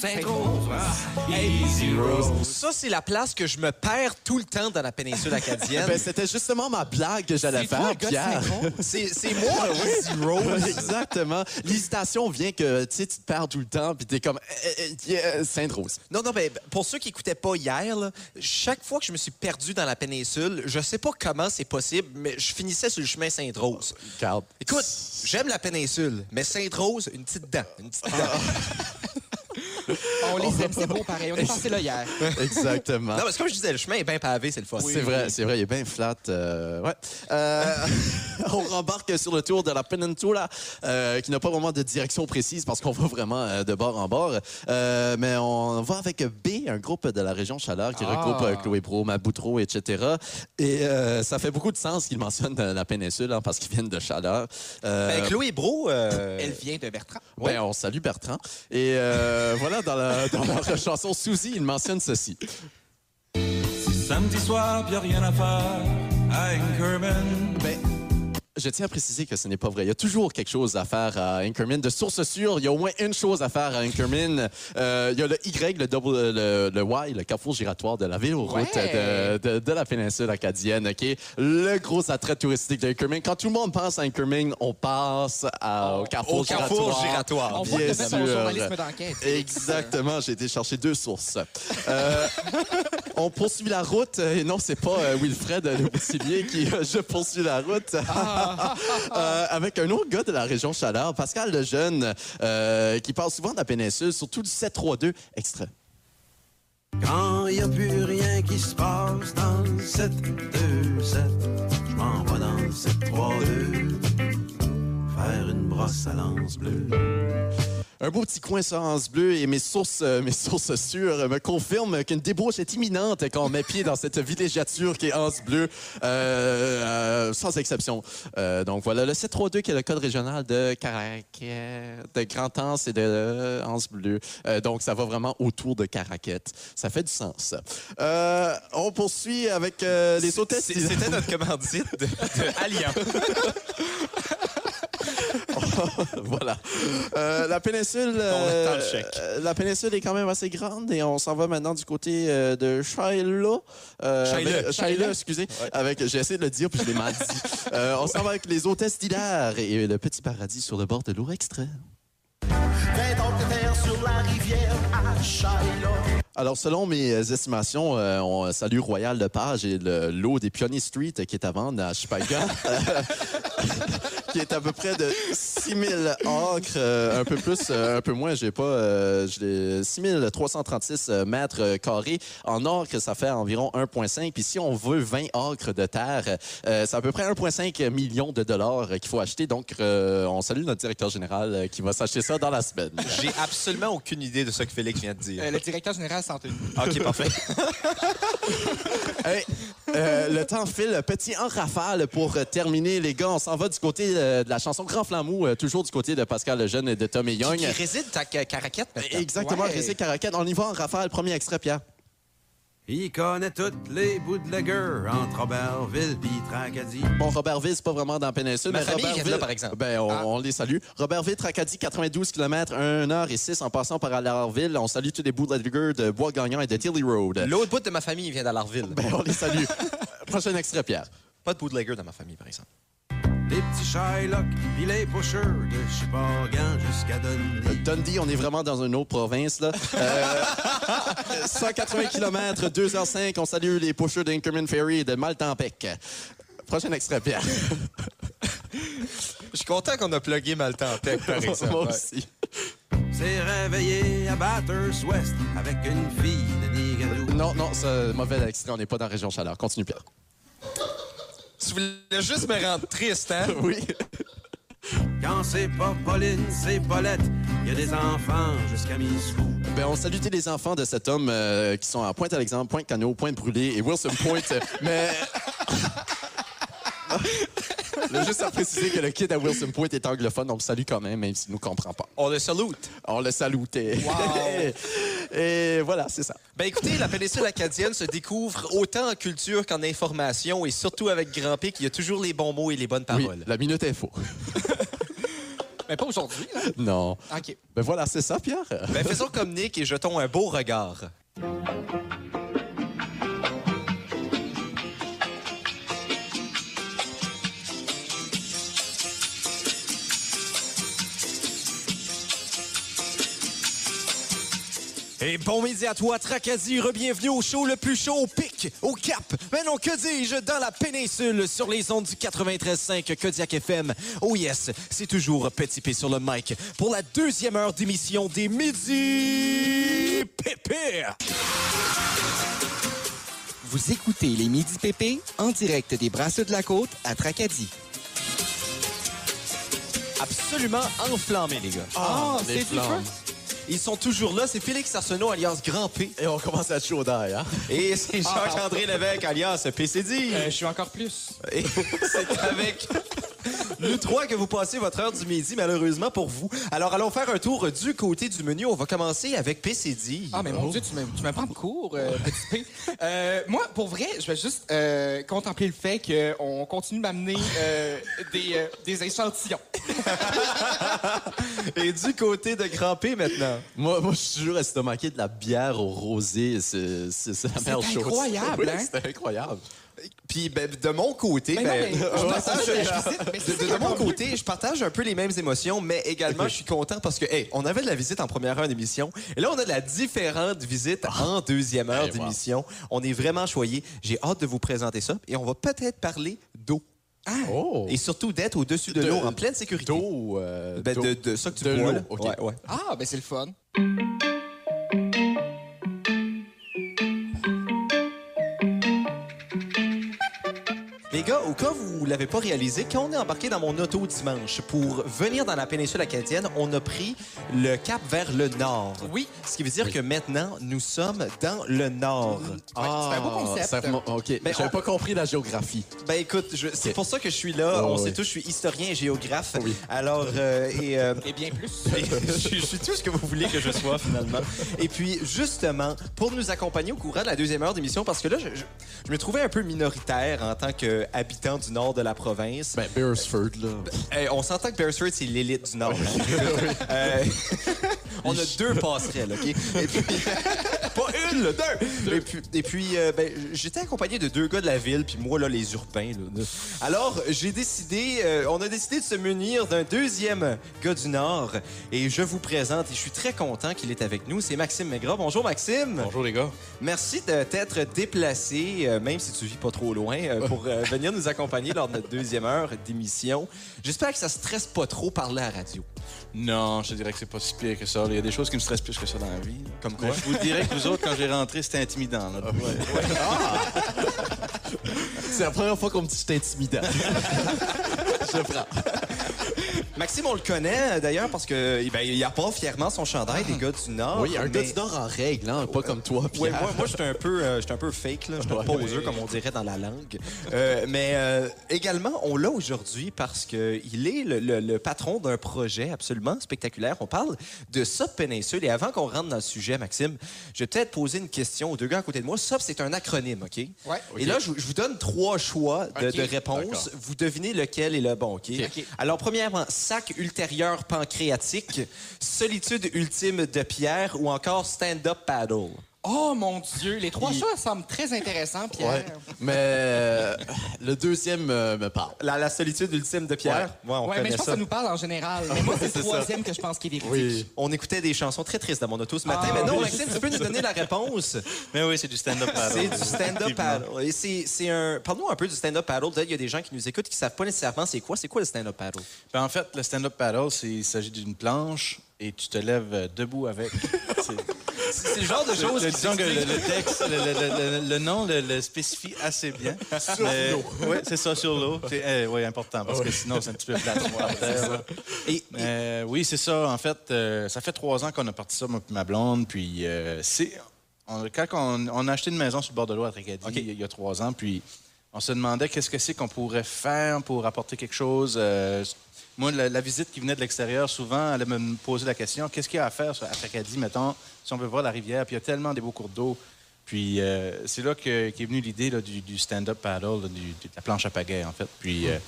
Sainte-Rose. Ah, Easy Rose. Ça, c'est la place que je me perds tout le temps dans la péninsule acadienne. Ben, c'était justement ma blague que j'allais toi, faire, Pierre. Saint-Rose? c'est moi, Easy Rose. Exactement. L'hésitation vient que tu te perds tout le temps, puis t'es comme euh, euh, yeah, Sainte-Rose. Non, non, ben, pour ceux qui écoutaient pas hier, là, chaque fois que je me suis perdu dans la péninsule, je sais pas comment c'est possible, mais je finissais sur le chemin Sainte-Rose. Écoute, j'aime la péninsule, mais Sainte-Rose, une petite dent. Une petite dent. On les aime, c'est beau pareil. On est passé là hier. Exactement. Non, parce que comme je disais, le chemin est bien pavé, le fun. C'est vrai, c'est vrai, il est bien flat. euh, ouais. Euh, on rembarque sur le tour de la Peninsula, euh, qui n'a pas vraiment de direction précise parce qu'on va vraiment euh, de bord en bord. Euh, mais on va avec B, un groupe de la région Chaleur qui Ah. regroupe euh, Chloé Bro, Maboutro, etc. Et euh, ça fait beaucoup de sens qu'ils mentionnent la péninsule hein, parce qu'ils viennent de Chaleur. Euh, Ben, Chloé Bro, euh, Elle vient de Bertrand. ben, on salue Bertrand. Et euh, voilà, dans, la, dans leur chanson Suzy, il mentionne ceci. Samedi soir, y a rien à faire à Anchorman. Ben, je tiens à préciser que ce n'est pas vrai. Il y a toujours quelque chose à faire à Anchorman. De source sûre, il y a au moins une chose à faire à Anchorman. Euh, il y a le Y, le, double, le, le Y, le carrefour giratoire de la ville aux routes de, de- de la péninsule acadienne, qui est le gros attrait touristique d'Anchorman. Quand tout le monde pense à Anchorman, on passe à- au carrefour au carrefour giratoire. giratoire. On voit Bien sûr. journalisme d'enquête. Exactement, j'ai été chercher deux sources. Euh, on poursuit la route, et non, c'est pas euh, Wilfred Le Boutillier qui euh, Je poursuis la route, Euh, avec un autre gars de la région Chaleur, Pascal Lejeune, euh, qui parle souvent de la péninsule, surtout du 732 extrait. Quand y a plus rien qui se passe dans le 7, 2, 7, je m'en vais dans le 7, 3, 2, faire une brosse à lance bleue. Un beau petit coin sur Anse Bleu et mes sources, euh, mes sources sûres me confirment qu'une débauche est imminente quand on met pied dans cette villégiature qui est Anse Bleu, euh, euh, sans exception. Euh, donc voilà, le 732 qui est le code régional de Caraquet, de Grand-Anse et de euh, Anse Bleu. Euh, donc ça va vraiment autour de Caraquette. Ça fait du sens. Euh, on poursuit avec les hôtesses. C'était notre commandite de. voilà. Euh, la péninsule. On euh, euh, la péninsule est quand même assez grande et on s'en va maintenant du côté euh, de Shiloh. Euh, Shiloh. excusez. Avec, j'ai essayé de le dire puis je l'ai mal dit. Euh, on s'en va avec les hôtesses d'Hilaire et le petit paradis sur le bord de l'eau extrême. sur la rivière à Shiloh. Alors, selon mes estimations, euh, on salue Royal Lepage et le lot des Pionnier Street qui est à vendre à Chupaga, qui est à peu près de 6000 acres, euh, un peu plus, euh, un peu moins, j'ai pas, euh, j'ai 6336 euh, mètres euh, carrés. En acres, ça fait environ 1,5. Puis si on veut 20 acres de terre, euh, c'est à peu près 1,5 million de dollars qu'il faut acheter. Donc, euh, on salue notre directeur général euh, qui va s'acheter ça dans la semaine. J'ai absolument aucune idée de ce que Félix vient de dire. Euh, le directeur général s'Anthony. OK, parfait. Hey, euh, le temps file petit en rafale pour terminer, les gars. On s'en va du côté euh, de la chanson Grand Flamou, euh, toujours du côté de Pascal Lejeune et de Tommy Young. Qui réside Caraquette. Exactement, Ouais. Récit Caracat. On y va en rafale. Premier extrait, Pierre. Il connaît toutes les bootleggers entre Auberville et Tracadie. Bon, Robertville, c'est pas vraiment dans la péninsule, Ma mais Robertville, là, par exemple. Ben, on, Ah. on les salue. Robertville, Tracadie, 92 km, 1 h et 6 en passant par Allarville. On salue tous les bootleggers de Bois-Gagnant et de Tilly Road. L'autre bout de ma famille vient d'Alarville. Ben, on les salue. Prochain extrait, Pierre. Pas de bootlegger dans ma famille, par exemple. Les petits Shylock, puis les pushers de Chipagan jusqu'à Dundee. Dundee, on est vraiment dans une autre province. Là. Euh, 180 km, 2h05. On salue les pushers d'Inkerman Ferry et de Maltempec. Prochain extrait, Pierre. Je suis content qu'on a plugué Maltempec, par exemple. Moi aussi. s'est réveillé à Bathurst West avec une fille de Nigadou. Non, non, c'est mauvais extrait. On n'est pas dans la région chaleur. Continue, Pierre. Tu voulais juste me rendre triste, hein? Oui. Quand c'est pas Pauline, c'est Paulette. Il y a des enfants jusqu'à Miscou. Ben, on salue les enfants de cet homme euh, qui sont à Pointe-Alexandre, Pointe-Cano, Pointe-Brûlée et Wilson Point. mais. Là, juste à préciser que le kid à Wilson Point est anglophone, on le salue quand même, même s'il ne nous comprend pas. On le salute. On le salutait. et voilà, c'est ça. Ben écoutez, la péninsule acadienne se découvre autant en culture qu'en information et surtout avec Grand Pic, il y a toujours les bons mots et les bonnes Oui, paroles. la minute info. Mais pas aujourd'hui, là. Non. OK. Ben voilà, c'est ça, Pierre. Ben, faisons comme Nick et jetons un beau regard. Et bon midi à toi, Tracadie. Bienvenue au show le plus chaud au pic, au cap. Mais non, que dis-je, dans la péninsule, sur les ondes du 93.5 Kodiak FM. Oh yes, c'est toujours Petit P sur le mic pour la deuxième heure d'émission des Midi Pépé. Vous écoutez les Midi Pépé en direct des Brasseux de la Côte à Tracadie. Absolument enflammé, les gars. Ah, les c'est flammes. Ils sont toujours là. C'est Félix Arsenault, alias Grand P. Et on commence à être chaud d'ail, hein? Et c'est Jacques-André Lévesque, alias PCD. Euh, je suis encore plus. Et c'est avec nous trois que vous passez votre heure du midi, malheureusement pour vous. Alors, allons faire un tour du côté du menu. On va commencer avec PCD. Ah, mais mon Dieu, tu me, tu me prends de court, euh, petit P. Euh, moi, pour vrai, je vais juste euh, contempler le fait qu'on continue de m'amener euh, des, euh, des échantillons. Et du côté de Grand P maintenant. Moi, moi je suis toujours estomaqué de la bière au rosé. C'est c'est- c'est la meilleure chose. incroyable, Oui, hein? C'est incroyable. Puis ben, de mon côté, ben, je partage- de, mon côté, je partage un peu les mêmes émotions, mais également je suis content parce que hey, on avait de la visite en première heure d'émission, et là on a de la différente visite en deuxième heure Hey, wow. d'émission. On est vraiment choyés. J'ai hâte de vous présenter ça, et on va peut-être parler d'eau Oh! et surtout d'être au-dessus de, De- l'eau en pleine sécurité. D'eau. euh, Ben, de, de ça que tu De bois. Ouais, ouais. Ah, ben c'est le fun. Les gars, au cas où vous l'avez pas réalisé, quand on est embarqué dans mon auto dimanche pour venir dans la péninsule acadienne, on a pris le cap vers le nord. Oui. Ce qui veut dire que maintenant, nous sommes dans le nord. Ouais, c'est un beau concept. OK. Ben, J'avais on- pas compris la géographie. Ben écoute, je- c'est pour ça que je suis là. Ouais, on sait tous, je suis historien et géographe. Oui. Alors, euh, et, euh, Et bien plus. et je, je suis tout ce que vous voulez que je sois finalement. Et puis justement, pour nous accompagner au courant de la deuxième heure d'émission, parce que là, je, je- je me trouvais un peu minoritaire en tant qu'habitant du nord de la province. Ben, Beresford, là. Hey, on s'entend que Beresford, c'est l'élite du Nord. Euh, on a deux passerelles, OK? Et puis, une, là, deux! Et puis, et puis euh, ben, j'étais accompagné de deux gars de la ville, puis moi, là, les urbains. Là. Alors, j'ai décidé, euh, on a décidé de se munir d'un deuxième gars du Nord, et je vous présente, et je suis très content qu'il est avec nous, c'est Maxime Maigrat. Bonjour, Maxime! Bonjour les gars. Merci de t'être déplacé, euh, même si tu vis pas trop loin, pour venir nous accompagner lors de notre deuxième heure d'émission. J'espère que ça stresse pas trop parler à la radio. Non, je te dirais que c'est pas si pire que ça. Il y a des choses qui me stressent plus que ça dans la vie. Comme quoi? Mais je vous dirais que vous autres, quand j'ai rentré, c'était intimidant. là. C'est la première fois qu'on me dit que j'étais intimidant. je prends. Maxime, on le connaît euh, d'ailleurs parce que eh ben, il apporte fièrement son chandail des gars du Nord. Oui, un gars du Nord en règle, hein, pas comme toi, Pierre. Ouais, moi, moi j'étais un peu, euh, j'étais un peu fake, là. J'étais un poseur, comme on dirait dans la langue. Euh, mais euh, également, on l'a aujourd'hui parce que il est le, le- le patron d'un projet absolument spectaculaire. On parle de SOP Péninsule. Et avant qu'on rentre dans le sujet, Maxime, je vais peut-être poser une question aux deux gars à côté de moi. SOP, c'est un acronyme, OK? Ouais. Et là, je, vous- je vous donne trois choix de, OK. de réponses. Vous devinez lequel est le bon, OK? OK. Alors, premièrement, sac ultérieur pancréatique, solitude ultime de pierre ou encore stand-up paddle. Oh mon Dieu, les trois Il- semblent très intéressants, Pierre. Ouais. Mais euh, le deuxième euh, me parle. La, la solitude ultime de Pierre. Ouais, on Ouais, connaît mais je pense ça. que ça nous parle en général. Mais moi, c'est le ça. troisième que je pense qui est véridique. On écoutait des chansons très tristes dans mon auto ce matin. Ah, mais non, oui. Maxime, tu peux nous donner la réponse? Mais oui, c'est du stand-up paddle. C'est du stand-up paddle. Et c'est, c'est un... Parle-nous un peu du stand-up paddle. Peut-être qu'il y a des gens qui nous écoutent qui savent pas nécessairement c'est quoi. C'est quoi le stand-up paddle? Ben, en fait, le stand-up paddle, il s'agit d'une planche et tu te lèves euh, debout avec. C'est- le genre de choses qui disons que le, texte, le, le- le- le nom le, spécifie assez bien. Sur l'eau. Oui, c'est ça, sur l'eau. C'est eh, ouais, important parce que sinon, c'est un petit peu plat. là. Et, Euh, oui, c'est ça. En fait, euh, ça fait trois ans qu'on a parti ça, moi et ma blonde. Puis, euh, c'est. on- quand on, on a acheté une maison sur le bord de l'eau à a- il y a trois ans, puis on se demandait qu'est-ce que c'est qu'on pourrait faire pour apporter quelque chose. Moi, la, visite qui venait de l'extérieur, souvent, elle me poser la question qu'est-ce qu'il y a à faire à Tracadie, mettons, si on veut voir la rivière, puis il y a tellement des beaux cours d'eau. Puis euh, c'est là que- qu'est venue l'idée du, du stand-up paddle, de la planche à pagaie, en fait. Puis euh,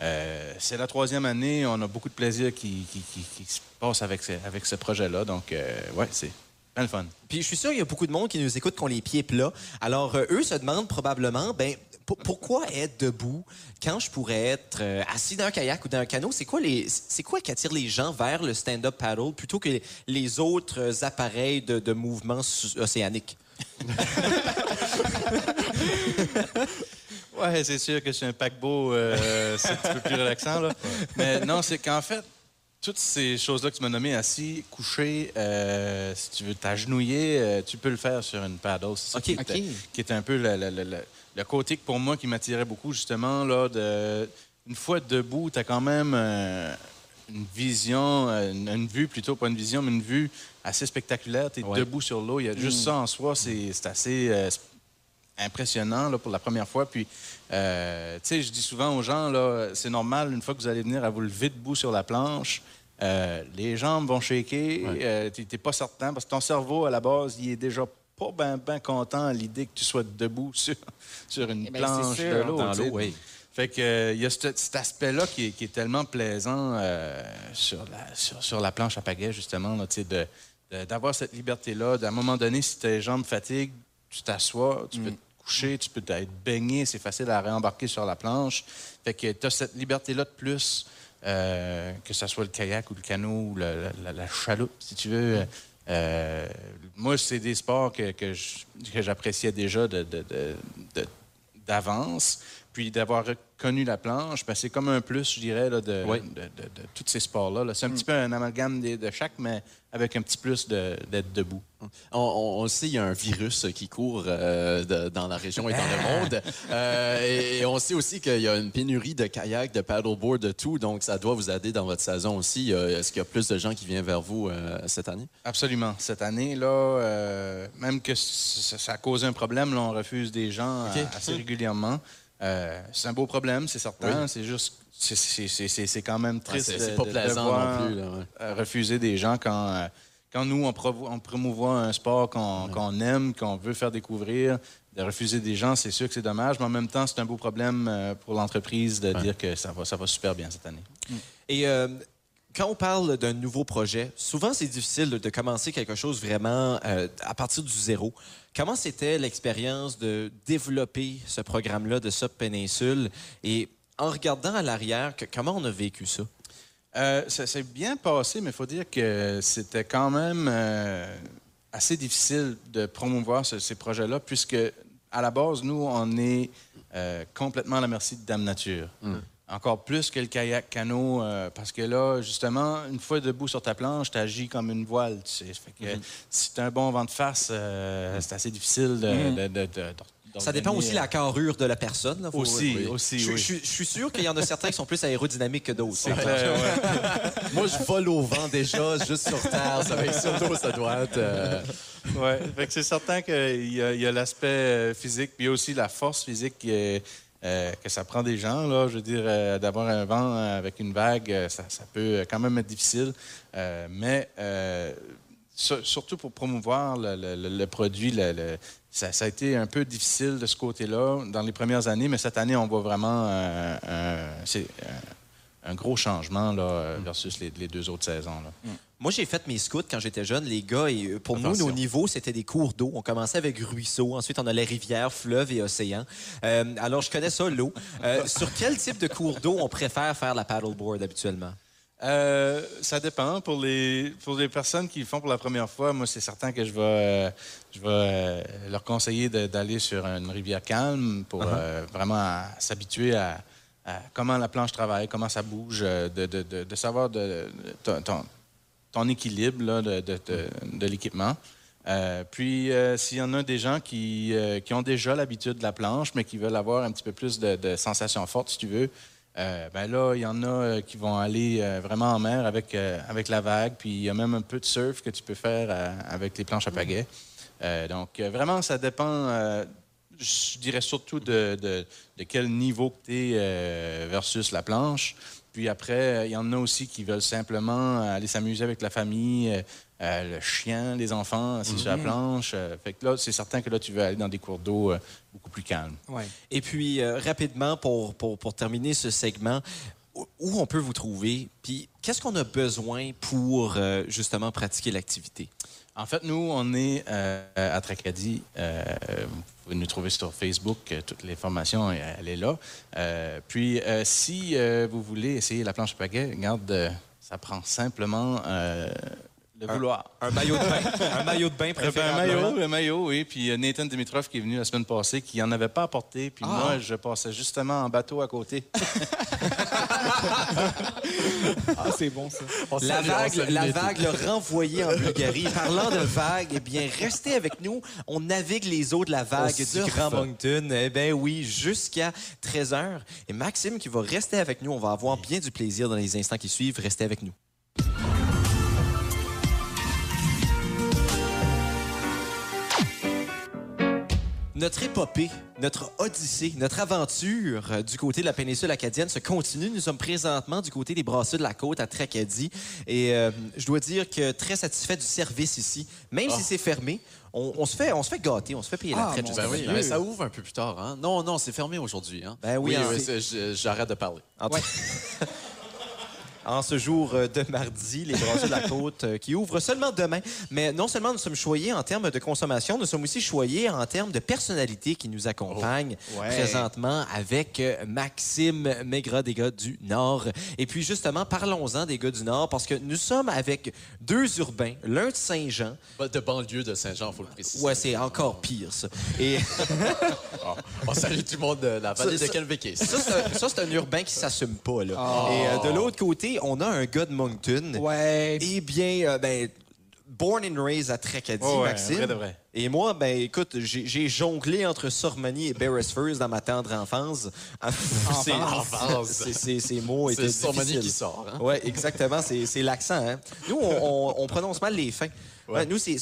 euh, c'est la troisième année. On a beaucoup de plaisir qui, qui- se passe avec ce, avec ce projet-là. Donc, ouais, c'est le fun. Puis je suis sûr qu'il y a beaucoup de monde qui nous écoute qui ont les pieds plats. Alors, eux se demandent probablement, ben, pourquoi être debout quand je pourrais être euh, assis dans un kayak ou dans un canot? C'est quoi, les, c'est quoi qui attire les gens vers le stand-up paddle plutôt que les autres appareils de, de mouvement su- océanique? Ouais, c'est sûr que c'est un paquebot, euh, c'est un petit peu plus relaxant. Là. Mais non, c'est qu'en fait, toutes ces choses-là que tu m'as nommées, assis, couché, euh, si tu veux t'agenouiller, euh, tu peux le faire sur une paddle. C'est ça OK. qui, était un peu le, le- le- le- côté que pour moi qui m'attirait beaucoup, justement. Là, de, une fois debout, tu as quand même euh, une vision, euh, une, une vue plutôt, pas une vision, mais une vue assez spectaculaire. Tu es Ouais. debout sur l'eau. Il y a juste ça en soi, c'est assez euh, impressionnant là, pour la première fois. Puis, euh, tu sais, je dis souvent aux gens, c'est normal, une fois que vous allez venir à vous lever debout sur la planche, les jambes vont shaker, tu n'es pas certain, parce que ton cerveau, à la base, il est déjà pas bien ben content à l'idée que tu sois debout sur, sur une Eh planche c'est sûr, de l'eau. dans l'eau, oui. Fait que euh, il y a cet, cet aspect-là qui, est- qui est tellement plaisant euh, sur, la, sur, sur la planche à pagaie, justement, là, de, de- d'avoir cette liberté-là. À un moment donné, si tes jambes fatiguent, tu t'assois, tu peux te coucher, tu peux être baigné, c'est facile à réembarquer sur la planche. Fait que tu as cette liberté-là de plus, euh, que ce soit le kayak ou le canot ou le- la, la- la chaloupe, si tu veux. Euh, moi, c'est des sports que, que j'appréciais déjà d'avance. Puis d'avoir reconnu la planche, ben, c'est comme un plus, je dirais, là, de, Oui. de, de- de tous ces sports-là. là. C'est un petit peu un amalgame de chaque, mais avec un petit plus de- d'être debout. On, on- le sait, il y a un virus qui court euh, de- dans la région et dans le monde. Euh, et, et on sait aussi qu'il y a une pénurie de kayaks, de paddleboard, de tout. Donc, ça doit vous aider dans votre saison aussi. Euh, Est-ce qu'il y a plus de gens qui viennent vers vous euh, cette année? Absolument. Cette année, là, euh, même que c- ça a causé un problème, là, on refuse des gens assez régulièrement. Euh, c'est un beau problème, c'est certain. C'est juste, c'est- c'est c'est- c'est- c'est quand même Ouais, triste. c'est de- pas de plaisant devoir, non plus. là, ouais. euh, refuser des gens quand, euh, quand nous, on, on promouvoit un sport qu'on qu'on aime, qu'on veut faire découvrir. De refuser des gens, c'est sûr que c'est dommage, mais en même temps, c'est un beau problème pour l'entreprise de dire que ça va, ça va super bien cette année. Et quand on parle d'un nouveau projet, souvent c'est difficile de, commencer quelque chose vraiment euh, à partir du zéro. Comment c'était l'expérience de développer ce programme-là de Sub Péninsule? Et en regardant à l'arrière, que- comment on a vécu ça? Euh, ça s'est bien passé, mais il faut dire que c'était quand même euh, assez difficile de promouvoir ce- ces projets-là, puisque à la base, nous, on est euh, complètement à la merci de Dame Nature. Encore plus que le kayak-canot, euh, parce que là, justement, une fois debout sur ta planche, tu agis comme une voile. Tu sais. Fait que Si tu as un bon vent de face, euh, c'est assez difficile de. de- de- de- Ça dépend aussi de la carrure de la personne. là. Faut- Aussi, oui. aussi, Je, oui. je- je suis sûr qu'il y en a certains qui sont plus aérodynamiques que d'autres. Euh, ouais. Moi, je vole au vent déjà, juste sur terre. Ça va être sur ça doit être. euh, Oui, c'est certain qu'il y a, il y a l'aspect euh, physique, puis il y a aussi la force physique qui est- euh, que ça prend des gens. Là. Je veux dire, euh, d'avoir un vent avec une vague, euh, ça, peut quand même être difficile. Mais sur- surtout pour promouvoir le, produit, ça, a été un peu difficile de ce côté-là dans les premières années, mais cette année, on voit vraiment un- gros changement là, euh, versus les, les deux autres saisons. là. Moi, j'ai fait mes scouts quand j'étais jeune, les gars, et euh, pour Attention. nous, nos niveaux, c'était des cours d'eau. On commençait avec ruisseaux, ensuite on a les rivières, fleuves et océans. Euh, alors, je connais ça, l'eau. Euh, sur quel type de cours d'eau on préfère faire la paddleboard habituellement? Euh, ça dépend. Pour les, pour les personnes qui le font pour la première fois, moi, c'est certain que je vais, euh, je vais euh, leur conseiller d'aller sur une rivière calme pour euh, vraiment s'habituer à, à comment la planche travaille, comment ça bouge, euh, de, savoir ton, équilibre de, l'équipement. Euh, puis, euh, s'il y en a des gens qui, euh, ont déjà l'habitude de la planche, mais qui veulent avoir un petit peu plus de, sensations fortes, si tu veux, euh, ben là, il y en a euh, qui vont aller euh, vraiment en mer avec, euh, avec la vague. Puis, il y a même un peu de surf que tu peux faire euh, avec les planches à pagaie. Euh, donc, euh, vraiment, ça dépend, euh, je dirais surtout de, de- de quel niveau que tu es versus la planche. Puis après, il y en a aussi qui veulent simplement aller s'amuser avec la famille, euh, euh, le chien, les enfants, assis sur la planche. Euh, fait que là, c'est certain que là, tu veux aller dans des cours d'eau euh, beaucoup plus calmes. Ouais. Et puis, euh, rapidement, pour, pour, pour terminer ce segment, où- où on peut vous trouver? Puis, qu'est-ce qu'on a besoin pour, euh, justement, pratiquer l'activité? En fait, nous, on est euh, à Tracadie. Euh, vous pouvez nous trouver sur Facebook. euh, Toute l'information, euh, elle est là. Euh, puis, si vous voulez essayer la planche à pagaie, regarde, ça prend simplement le vouloir. Un maillot de bain. un maillot de bain, ben, un maillot, un maillot, oui. Puis Nathan Dimitrov qui est venu la semaine passée, qui n'en avait pas apporté. Puis moi, je passais justement en bateau à côté. Ah, c'est bon, ça. La vague, la vague l'a renvoyé en Bulgarie. Parlant de vague, eh bien, restez avec nous. On navigue les eaux de la vague du. Grand Moncton. Eh bien, oui, jusqu'à 13h. Et Maxime qui va rester avec nous. On va avoir bien du plaisir dans les instants qui suivent. Restez avec nous. Notre épopée, notre odyssée, notre aventure euh, du côté de la péninsule acadienne se continue. Nous sommes présentement du côté des brasseurs de la côte à Tracadie. Et euh, je dois dire que très satisfait du service ici. Même si c'est fermé, on, on se fait, on se fait gâter, on se fait payer la Ah, traite. mon Ben oui, mais ça ouvre un peu plus tard. Hein? Non, non, c'est fermé aujourd'hui. Hein? Ben oui, hein, c'est- je- j'arrête de parler. En, tout- en ce jour euh, de mardi, les brasseurs de la côte euh, qui ouvrent seulement demain. Mais non seulement nous sommes choyés en termes de consommation, nous sommes aussi choyés en termes de personnalité qui nous accompagne Ouais. présentement avec euh, Maxime Maigrat des gars du Nord. Et puis justement, parlons-en des gars du Nord parce que nous sommes avec deux urbains, l'un de Saint-Jean. Bah, De banlieue de Saint-Jean, il faut le préciser. Ouais, c'est encore pire ça. Et On salue tout le monde de la vallée Ça- de Kelvekis. ça, c'est un- ça, c'est un urbain qui s'assume pas. Là. Oh. Et de l'autre côté, on a un gars de Moncton. Ouais. Eh bien, euh, ben, born and raised à Tracadie, Oh ouais, Maxime. vrai de vrai. Et moi, ben, écoute, j'ai jonglé entre Sormani et Beresford dans ma tendre enfance. C'est- Enfance. c'est- c'est- Ces mots étaient C'est Sormani qui sort. Hein? Oui, exactement. C'est l'accent. Hein? Nous, on, on- on prononce mal les fins. Ouais. Ouais, nous, c'est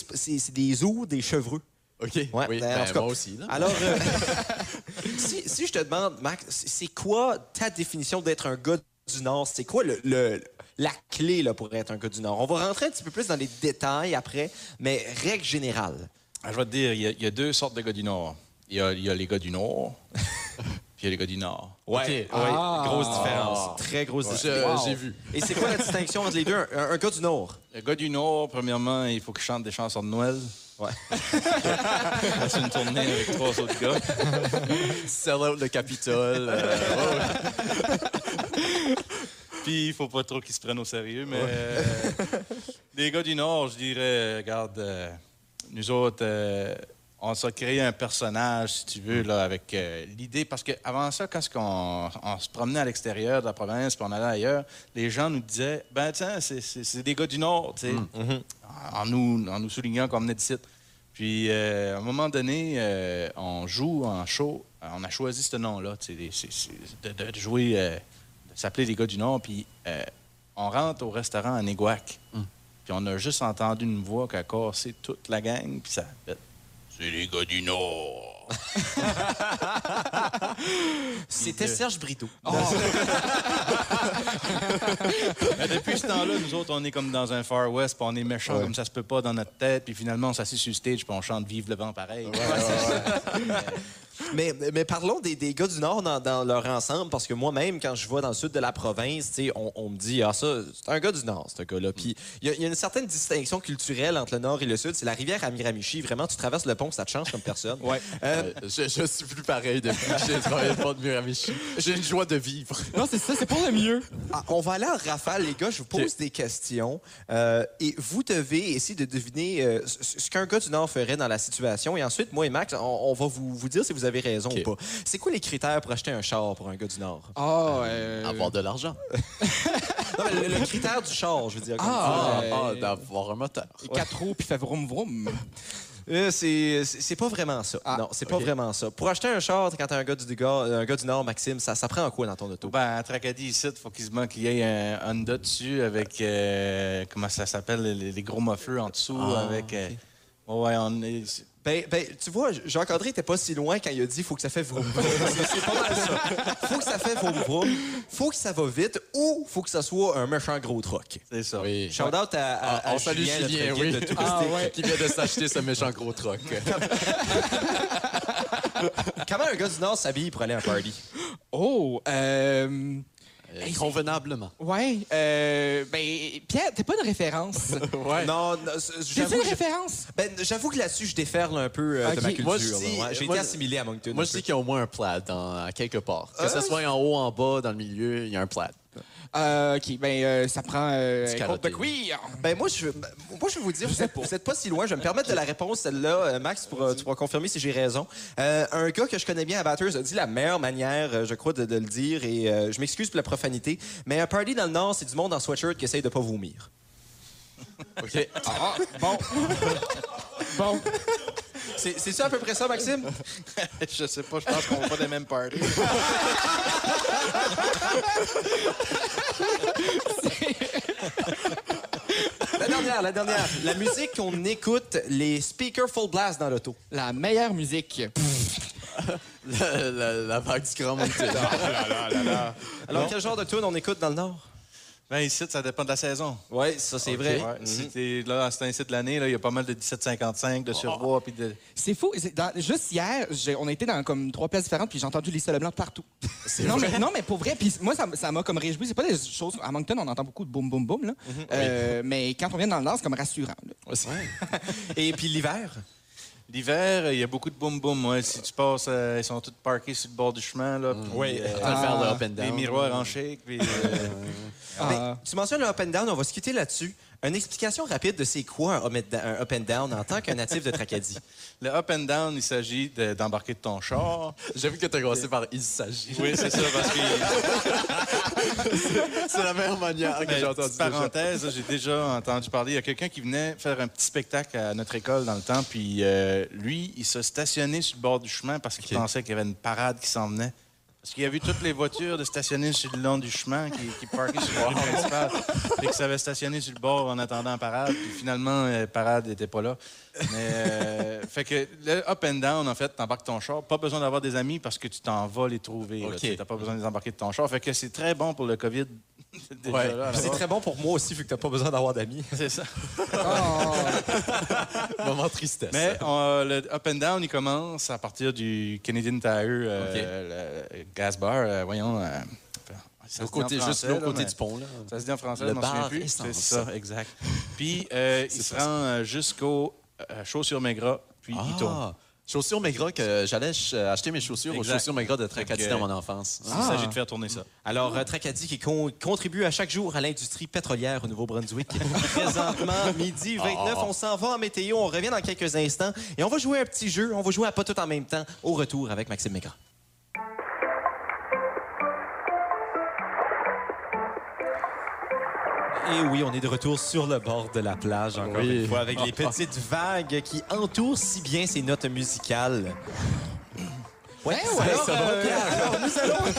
des ou, des chevreux. OK. Ouais, oui, ben, en ben, tout cas, moi aussi. Là. Alors, euh, si, si je te demande, Max, c'est quoi ta définition d'être un gars du Nord? C'est quoi le, le- la clé là, pour être un gars du Nord? On va rentrer un petit peu plus dans les détails après, mais règle générale. Ah, je vais te dire, il y, a, il y a deux sortes de gars du Nord. Il y a, il y a les gars du Nord, puis il y a les gars du Nord. Ouais, Ah. grosse différence. Très grosse différence. J'ai vu. Et c'est quoi la distinction entre les deux? Un, un gars du Nord. Le gars du Nord, premièrement, il faut qu'il chante des chansons de Noël. Ouais. C'est une tournée avec trois autres gars. Sell out le Capitole. euh, Puis il faut pas trop qu'ils se prennent au sérieux, mais euh, les gars du Nord, je dirais, euh, regarde, euh, nous autres, euh, on s'est créé un personnage, si tu veux, là, avec euh, l'idée, parce qu'avant ça, quand on, on se promenait à l'extérieur de la province, puis on allait ailleurs, les gens nous disaient, ben tiens, c'est- des gars du Nord, tu sais, en, nous, en nous soulignant qu'on venait d'ici. Puis, euh, à un moment donné, euh, on joue en show. Euh, On a choisi ce nom-là, de, de jouer, euh, de s'appeler les gars du Nord. Puis, euh, on rentre au restaurant à Néguac. Puis, on a juste entendu une voix qui a cassé toute la gang. Puis, ça a fait C'est les gars du Nord. C'était Serge Brito. Mais depuis ce temps-là, nous autres, on est comme dans un Far West, puis on est méchants comme ça se peut pas dans notre tête. Puis, finalement, on s'assied sur le stage, puis on chante Vive le vent pareil. Mais, mais parlons des, des gars du Nord dans, dans leur ensemble, parce que moi-même, quand je vais dans le sud de la province, tu sais, on, on me dit, ah, ça, c'est un gars du Nord, ce gars-là. Puis il y, a- il y a une certaine distinction culturelle entre le Nord et le Sud. C'est la rivière Amiramichi. Vraiment, tu traverses le pont, ça te change comme personne. Ouais. Euh, euh, je, je suis plus pareil depuis que j'ai travaillé pas de Miramichi. J'ai une joie de vivre. Non, c'est ça, c'est pour le mieux. ah, on va aller en rafale, les gars. Je vous pose des questions. euh, et vous devez essayer de deviner euh, ce ce qu'un gars du Nord ferait dans la situation. Et ensuite, moi et Max, on, on va vous, vous dire si vous avez raison ou pas. C'est quoi les critères pour acheter un char pour un gars du Nord? Ah, euh, Avoir de l'argent. Non, mais le, le critère du char, je veux dire. Ah. Ah, Euh, d'avoir un moteur. Quatre roues, puis fait vroom vroom. Euh, c'est pas vraiment ça. Ah, non, c'est pas vraiment ça. Pour acheter un char, quand t'es un gars du, gars, un gars du Nord, Maxime, ça, ça prend quoi dans ton auto? Ben, à Tracadie, ici, il faut qu'il y ait un Honda dessus avec, euh, comment ça s'appelle, les, les gros mufflers en dessous. Ah, avec, euh, ouais, on est- Ben, ben, tu vois, Jacques-André était pas si loin quand il a dit faut que ça fait vroom vroom. C'est pas mal ça. Faut que ça fait vroom vroom, faut que ça va vite ou faut que ça soit un méchant gros truck. C'est ça. Oui. Shout out à, à, Ah, à on salue Julien, notre Julien, guide oui. de touristique. Ah, ouais. Qui vient de s'acheter ce méchant gros truck. Comment un gars du Nord s'habille pour aller à un party? Oh, euh... Euh, Convenablement. Ouais, euh... Ben, Pierre, t'es pas une référence. Ouais. Non, j'avoue une référence? ben, j'avoue que là-dessus, je déferle un peu euh, de ma culture. Moi, je là. dis- Ouais, J'ai moi, été assimilé à Moncton. Moi, je peu. dis qu'il y a au moins un plaid dans, à quelque part. Que ce soit en haut, en bas, dans le milieu, il y a un plaid. Euh, OK, ben, euh, ça prend euh, un compte de cuir. Ben moi, je, ben, moi, je vais vous dire, vous êtes, vous êtes pas si loin. Je vais me permettre de la réponse, celle-là. Euh, Max, tu pourras, tu pourras confirmer si j'ai raison. Euh, un gars que je connais bien à Batters a dit la meilleure manière, euh, je crois, de, de le dire, et euh, je m'excuse pour la profanité, mais un party dans le Nord, c'est du monde en sweatshirt qui essaye de pas vomir. OK. Ah, bon. bon. C'est c'est ça à peu près ça, Maxime? je sais pas, je pense qu'on va pas des mêmes parties. La dernière, la dernière. La musique qu'on écoute, les speakers full blast dans l'auto. La meilleure musique. la, la- la vague du Grand Mountain. Alors, quel genre de tune on écoute dans le Nord? Ben, ici, ça dépend de la saison. Oui, ça, c'est vrai. Ouais, Si t'es là, à cet incite de l'année, là, il y a pas mal de 1755, de surbois, puis de. C'est fou. C'est dans- juste hier, on a été dans comme trois places différentes, puis j'ai entendu Lisa Leblanc partout. Non mais, non, mais pour vrai, puis moi, ça m'a comme réjoui. C'est pas des choses... À Moncton, on entend beaucoup de boum, boum, boum, là. Euh, Mais quand on vient dans le Nord, c'est comme rassurant. là. Et puis l'hiver? L'hiver, il y a beaucoup de boum boum. Ouais. Si tu passes, euh, ils sont tous parqués sur le bord du chemin. Là, puis, Oui. euh, En train de faire le up and des down. miroirs en shake. Puis, euh, Ah. Ben, tu mentionnes le up and down, on va se quitter là-dessus. Une explication rapide de c'est quoi un up and down, en tant qu'un natif de Tracadie? le up and down, il s'agit de- d'embarquer de ton char. J'ai vu que tu as commencé par « il s'agit Oui, c'est ça, parce que. ». C'est la meilleure manière que j'ai entendu. petite parenthèse, là, j'ai déjà entendu parler. Il y a quelqu'un qui venait faire un petit spectacle à notre école dans le temps, puis euh, lui, il s'est stationné sur le bord du chemin parce qu'il pensait qu'il y avait une parade qui s'en venait. Parce qu'il a vu toutes les voitures de stationner sur le long du chemin qui, qui parquaient sur le rue principale. Et que ça avait stationné sur le bord en attendant la parade. Puis finalement, la parade n'était pas là. Mais, euh, fait que le up and down, en fait, t'embarques ton char. Pas besoin d'avoir des amis parce que tu t'en vas les trouver. Ok. Tu T'as pas besoin de les embarquer de ton char. Fait que c'est très bon pour le COVID. Déjà, Ouais. là, à Puis c'est l'avoir. très bon pour moi aussi, vu que t'as pas besoin d'avoir d'amis. C'est ça. Moment tristesse. Mais on- le up and down, il commence à partir du Canadian Tire, euh, le gas bar. euh, voyons. euh, ça Au se dit en côté, juste français, l'autre là, côté mais- du pont. Là. Ça se dit en français, Le je m'en souviens plus. essence. C'est ça, exact. Puis, euh, il se rend euh, jusqu'au euh, Chaussures-Maigrat, puis il tourne. Ah, chaussures Maigrat, que j'allais ch- acheter mes chaussures aux chaussures Maigrat de Tracadie dans euh, mon enfance. Il s'agit de faire tourner ça. Alors, euh, Tracadie qui con- contribue à chaque jour à l'industrie pétrolière au Nouveau-Brunswick. Présentement, midi 29, on s'en va en météo. On revient dans quelques instants et on va jouer un petit jeu. On va jouer à pas tout en même temps au retour avec Maxime Mégra. Et oui, on est de retour sur le bord de la plage, encore Oui. une fois, avec les petites vagues qui entourent si bien ces notes musicales. Ouais, alors, ça va, euh, alors, nous allons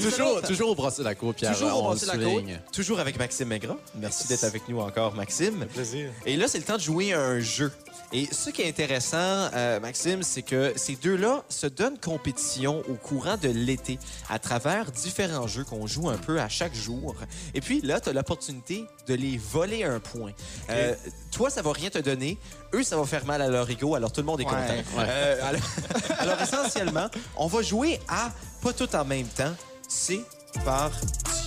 toujours, toujours au brasser la côte, Pierre. Toujours au Brasser la souligne. toujours avec Maxime Maigrat. Merci d'être avec nous encore, Maxime. Plaisir. Et là, c'est le temps de jouer à un jeu. Et ce qui est intéressant, euh, Maxime, c'est que ces deux-là se donnent compétition au courant de l'été à travers différents jeux qu'on joue un peu à chaque jour. Et puis là, tu as l'opportunité de les voler un point. Euh, toi, ça va rien te donner. Eux, ça va faire mal à leur ego, alors tout le monde est Ouais. content. Euh, alors, alors, essentiellement, on va jouer à pas tout en même temps. C'est parti.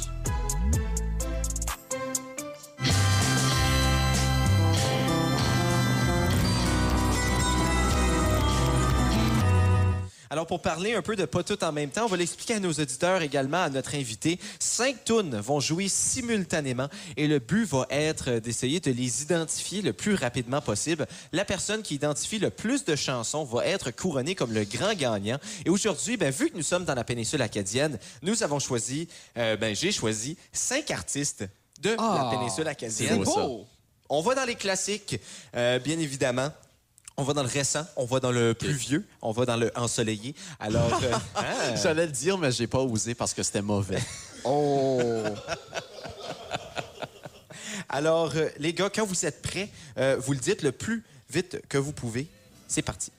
Alors, pour parler un peu de pas tout en même temps, on va l'expliquer à nos auditeurs également, à notre invité. Cinq tunes vont jouer simultanément et le but va être d'essayer de les identifier le plus rapidement possible. La personne qui identifie le plus de chansons va être couronnée comme le grand gagnant. Et aujourd'hui, ben, vu que nous sommes dans la péninsule acadienne, nous avons choisi, euh, ben, j'ai choisi cinq artistes de Ah, la péninsule C'est acadienne. beau, ça. beau. On va dans les classiques, euh, bien évidemment. On va dans le récent, on va dans le plus vieux, on va dans le ensoleillé. Alors, euh, hein, J'allais le dire, mais j'ai pas osé parce que c'était mauvais. Oh. alors euh, les gars, quand vous êtes prêts, euh, vous le dites le plus vite que vous pouvez. C'est parti.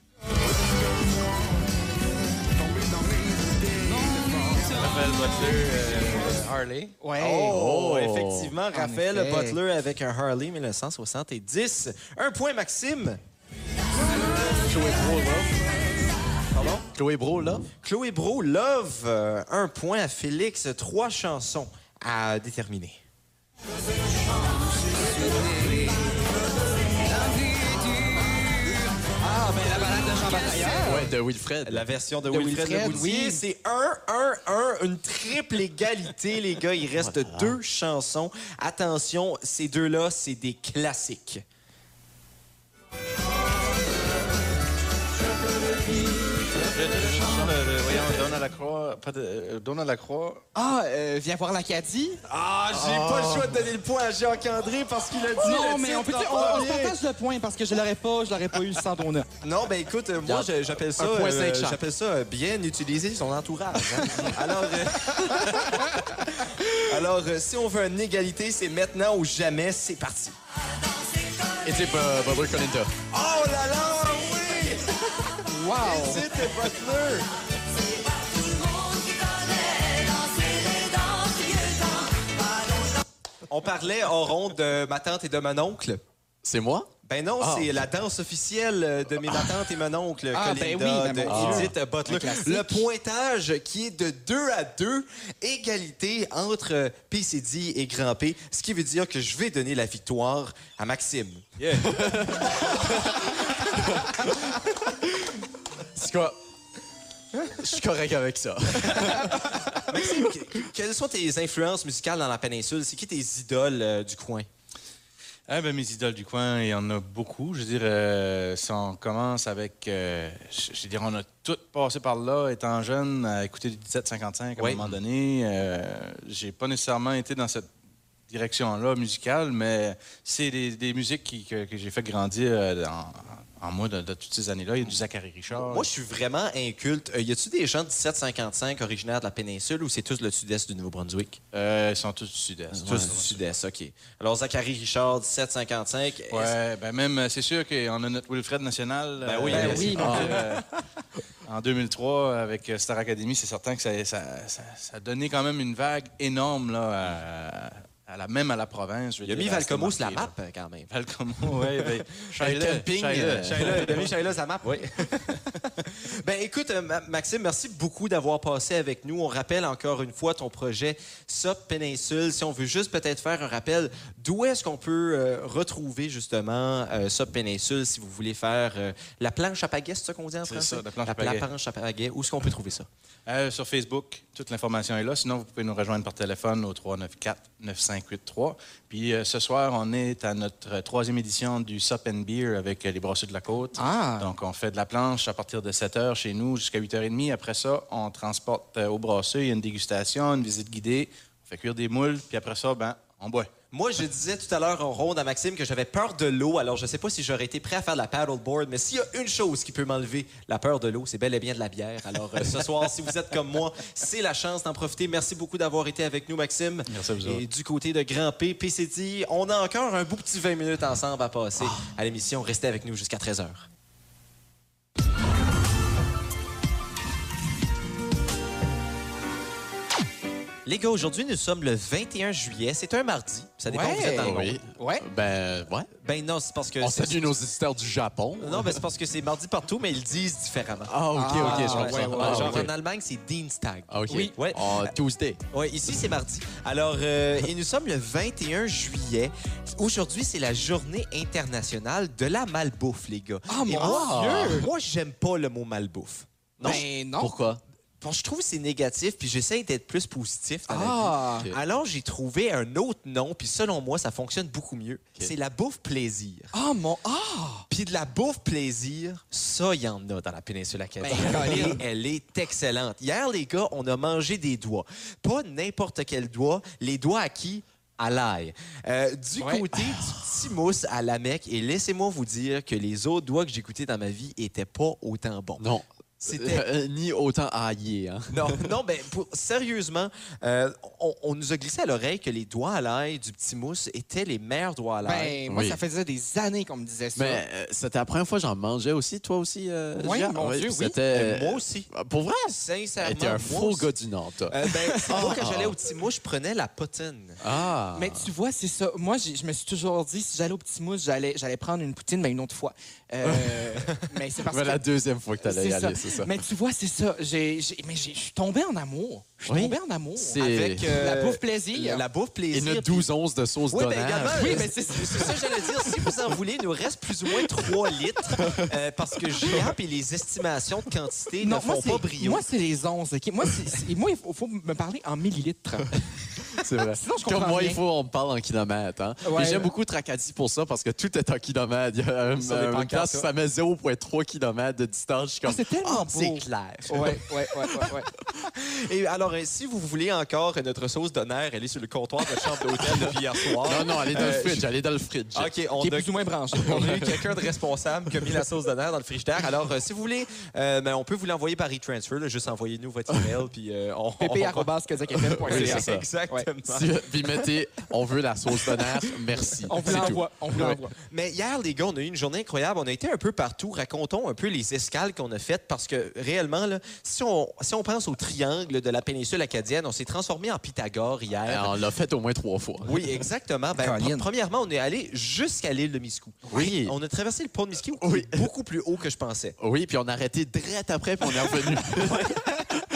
Raphaël Butler, euh, Harley. Ouais. Oh, Oh. effectivement, Raphaël. Butler avec un Harley 1970. Un point, Maxime. Chloé Bro, Love. Pardon? Chloé Bro, là. Chloé Bro, Love. euh, un point à Félix. Trois chansons à déterminer. Ah, ben la balade de Jean Batailleur. Ouais, de Wilfred. La version de, De Wilfred, oui. c'est 1, 1, 1, une triple égalité, les gars. Il reste deux chansons. Attention, ces deux-là, c'est des classiques. Lacroix, pas de, euh, Donna Lacroix. Ah, euh, viens voir l'Acadie. Ah, j'ai pas le choix de donner le point à Jacques-André parce qu'il a dit Non, le mais on, peut on, on partage le point parce que je l'aurais pas, je l'aurais pas eu sans Donna. Non, ben écoute, euh, moi, je- j'appelle ça, Un point euh, j'appelle ça euh, bien utiliser son entourage. hein. Alors, euh, alors euh, si on veut une égalité, c'est maintenant ou jamais. C'est parti. Et c'est euh, Barbara Colinta. Oh là là, oui! Wow! C'était Butler. On parlait en ronde de ma tante et de mon oncle. C'est moi? Ben non, Ah. c'est la danse officielle de mes ma tante et mon oncle, Ah, Colinda, ben oui, ben de. Edith Butler. Le pointage qui est de 2 à 2, égalité entre PCD et Grand P, ce qui veut dire que je vais donner la victoire à Maxime. C'est quoi? Je suis correct avec ça. Maxime, que- quelles sont tes influences musicales dans la péninsule? C'est qui tes idoles euh, du coin? Ah ben, mes idoles du coin, il y en a beaucoup. Je veux dire, euh, si on commence avec... euh, je je veux dire, on a toutes passé par là, étant jeune, à écouter du 1755 à Oui. un moment donné. Euh, j'ai pas nécessairement été dans cette direction-là musicale, mais c'est des, des musiques qui- que, que j'ai fait grandir euh, en, en moi de, de toutes ces années-là. Il y a du Zachary Richard. Moi, je suis vraiment inculte. Euh, y a-tu des gens de 1755 originaires de la péninsule ou c'est tous le sud-est du Nouveau-Brunswick? Euh, ils sont tous du sud-est. Tous ouais, du sud-est, OK. Alors, Zachary Richard, 1755. est-ce- Ouais, ben même, euh, c'est sûr qu'on a notre Wilfred national. Ben oui, Ben euh, oui, Dieu. euh, en 2003, avec Star Academy, c'est certain que ça, ça, ça- ça a donné quand même une vague énorme, là, à, à la, même à la province. Il a mis Valcomo sur la map, quand même. Valcomo, oui. Ben, Shaila, camping, Shaila, Shaila. il a mis Shaila sur la map, oui. ben écoute, euh, Ma- Maxime, merci beaucoup d'avoir passé avec nous. On rappelle encore une fois ton projet SOP Péninsule. Si on veut juste peut-être faire un rappel, d'où est-ce qu'on peut euh, retrouver justement euh, SOP Péninsule si vous voulez faire euh, la planche à pagaie, c'est ça qu'on dit en C'est français? ça, la planche à la planche à pagaie. Où est-ce qu'on peut trouver ça? Sur Facebook, toute l'information est là. Sinon, vous pouvez nous rejoindre par téléphone au 394-9583. Puis euh, ce soir, on est à notre troisième édition du Sup and Beer avec euh, les Brasseux de la Côte. Ah. Donc, on fait de la planche à partir de 7 h chez nous jusqu'à 8h30. Après ça, on transporte euh, au brasseux. Il y a une dégustation, une visite guidée. On fait cuire des moules. Puis après ça, ben, on boit. Moi, je disais tout à l'heure en ronde à Maxime que j'avais peur de l'eau. Alors, je ne sais pas si j'aurais été prêt à faire de la paddleboard, mais s'il y a une chose qui peut m'enlever la peur de l'eau, c'est bel et bien de la bière. Alors, euh, ce soir, si vous êtes comme moi, c'est la chance d'en profiter. Merci beaucoup d'avoir été avec nous, Maxime. Merci à vous Et autres. du côté de Grand P, PCD, on a encore un beau petit 20 minutes ensemble à passer à l'émission. Restez avec nous jusqu'à 13h. Les gars, aujourd'hui, nous sommes le 21 juillet. C'est un mardi. Ça dépend où vous êtes dans le monde. Oui. Ouais. Ben, ouais. Ben non, c'est parce que... On salue nos éditeurs du Japon. Non, ben c'est parce que c'est mardi partout, mais ils le disent différemment. Ah, OK, OK, je Ah, comprends. ouais, ouais, Ah, Genre en Allemagne, c'est Dienstag. Ah, OK. Oui. Ouais. Ah, Tuesday. Ouais, ici, c'est mardi. Alors, euh, et nous sommes le 21 juillet. Aujourd'hui, c'est la journée internationale de la malbouffe, les gars. Ah, Et mon moi, Dieu! Moi, j'aime pas le mot malbouffe. Non, Ben non. Pourquoi? Bon, je trouve que c'est négatif, puis j'essaie d'être plus positif dans la vie. Ah. Alors, j'ai trouvé un autre nom, puis selon moi, ça fonctionne beaucoup mieux. C'est la bouffe plaisir. Ah, mon. Ah! Puis de la bouffe plaisir, ça, il y en a dans la péninsule acadienne. Ben, elle est excellente. Hier, les gars, on a mangé des doigts. Pas n'importe quel doigt. Les doigts à qui? À l'ail. Euh, du Ouais. côté du petit mousse à la mec, et laissez-moi vous dire que les autres doigts que j'ai goûtés dans ma vie étaient pas autant bons. Non. C'était Euh, ni autant haillé. Hein? Non, non, ben, pour- sérieusement, euh, on, on nous a glissé à l'oreille que les doigts à l'ail du petit mousse étaient les meilleurs doigts à l'ail. Ben, moi, Oui. ça faisait des années qu'on me disait ça. Mais euh, c'était la première fois que j'en mangeais aussi, toi aussi, euh, Oui, Gia? mon Dieu, oui. Euh, moi aussi. Euh, Pour vrai? Sincèrement. T'es un faux aussi. gars du Nord, toi. Euh, ben, moi, quand j'allais au petit mousse, je prenais la potine. ah! Mais tu vois, c'est ça. Moi, je me suis toujours dit, si j'allais au petit mousse, j'allais, j'allais prendre une poutine, mais une autre fois. Euh, mais c'est parce que. la deuxième fois que t'allais y ça. C'est ça. Mais tu vois, c'est ça. J'ai, j'ai- mais j'ai- je suis tombé en amour. Je suis Oui. tombé en amour. C'est- Avec euh, La bouffe plaisir. La bouffe Et plaisir. notre puis- 12 onces de sauce Oui, ben également, Oui, euh, mais c'est- c'est ça que j'allais dire. Si vous en voulez, il nous reste plus ou moins 3 litres euh, parce que Giap et les estimations de quantité ne moi, font c'est, pas brio. moi, c'est les 11. OK? Moi, c'est- c'est- moi, il faut, faut me parler en millilitres. C'est vrai. Sinon, je comprends Comme moi, rien. il faut on me parle en kilomètres. Hein? Ouais. Et j'aime beaucoup Tracadie pour ça parce que tout est en kilomètres. Il y a un, Ça dépend un quand, ça. ça met 0,3 km de distance. Je suis comme, Ah, c'est tellement Ah, beau. c'est clair. Ouais, ouais, ouais. Et alors, euh, si vous voulez encore notre sauce d'honneur, elle est sur le comptoir de chambre d'hôtel depuis hier soir. Non, non, allez dans le Euh, fridge, allez dans le fridge. OK, on Qui est a, plus ou moins branché. on a eu quelqu'un de responsable qui a mis la sauce d'honneur dans le frigidaire. Alors, euh, si vous voulez, euh, ben, on peut vous l'envoyer par e-transfer. Juste envoyez-nous votre email. Puis, euh, on. Oui, c'est. Exactement. Si- Puis mettez, on veut la sauce d'honneur, merci. On vous l'envoie. On vous l'envoie. Mais hier, les gars, on a eu une journée incroyable. On a été un peu partout. Racontons un peu les escales qu'on a faites parce que réellement, là, si, on, si on pense au triangle de la péninsule acadienne, on s'est transformé en Pythagore hier. Euh, On l'a fait au moins trois fois. Oui, exactement. Ben, pr- premièrement, on est allé jusqu'à l'île de Miscou. Oui. On a traversé le pont de Miscou, Oui. beaucoup plus haut que je pensais. Oui, puis on a arrêté direct après, puis on est revenu.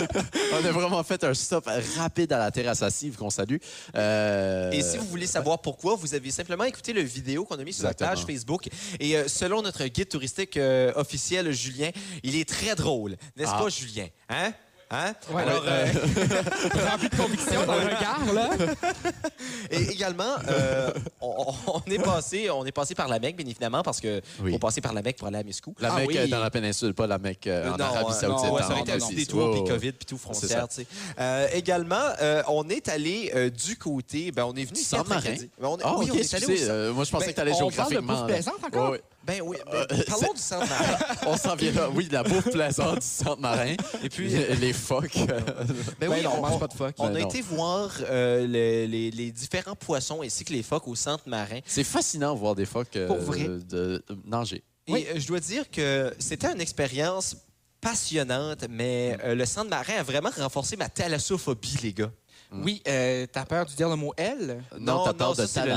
on a vraiment fait un stop rapide à la terrasse assise qu'on salue. Euh, Et si vous voulez savoir pourquoi, vous avez simplement écouté le vidéo qu'on a mis sur la page Facebook. Et euh, selon notre guide touristique euh, officiel, Julien, il est très drôle. N'est-ce Ah. pas, Julien? Hein? Hein? Ouais, Alors, ouais, euh, Rempli de conviction dans le regard, là. et également, euh, on, on est passé, on est passé par la Mecque, bien évidemment, parce que Oui. faut passer par la Mecque pour aller à Miscou. La Ah Mecque oui. euh, dans la péninsule, pas la Mecque euh, en Non, Arabie euh, Saoudite. non, ouais, en ça aurait été petit Russie. détour, Ouais, puis. COVID, puis tout frontière, tu sais. Euh, également, euh, on est allé euh, du côté, ben, on est venu ici Centre-Marin. Tracadie. Ben, on, Ah, oui, ok, on est allé au excusez, centre- euh, moi, je pensais Ben, que tu allais on parle de géographiquement. encore? Ouais. Ben oui, ben, Euh, parlons du centre marin. On s'en vient là. Oui, la bouffe plaisante du centre marin. Et puis, les phoques. Ben Ben oui, non, on mange pas de phoque. on Ben a non. été voir euh, les, les- les différents poissons ainsi que les phoques au centre marin. C'est fascinant de voir des phoques euh, Pour vrai. de, de nager. Et euh, je dois dire que c'était une expérience passionnante, mais euh, le centre marin a vraiment renforcé ma thalassophobie, les gars. Oui, euh, t'as peur de dire le mot L? Non, t'as peur ça, de c'est le.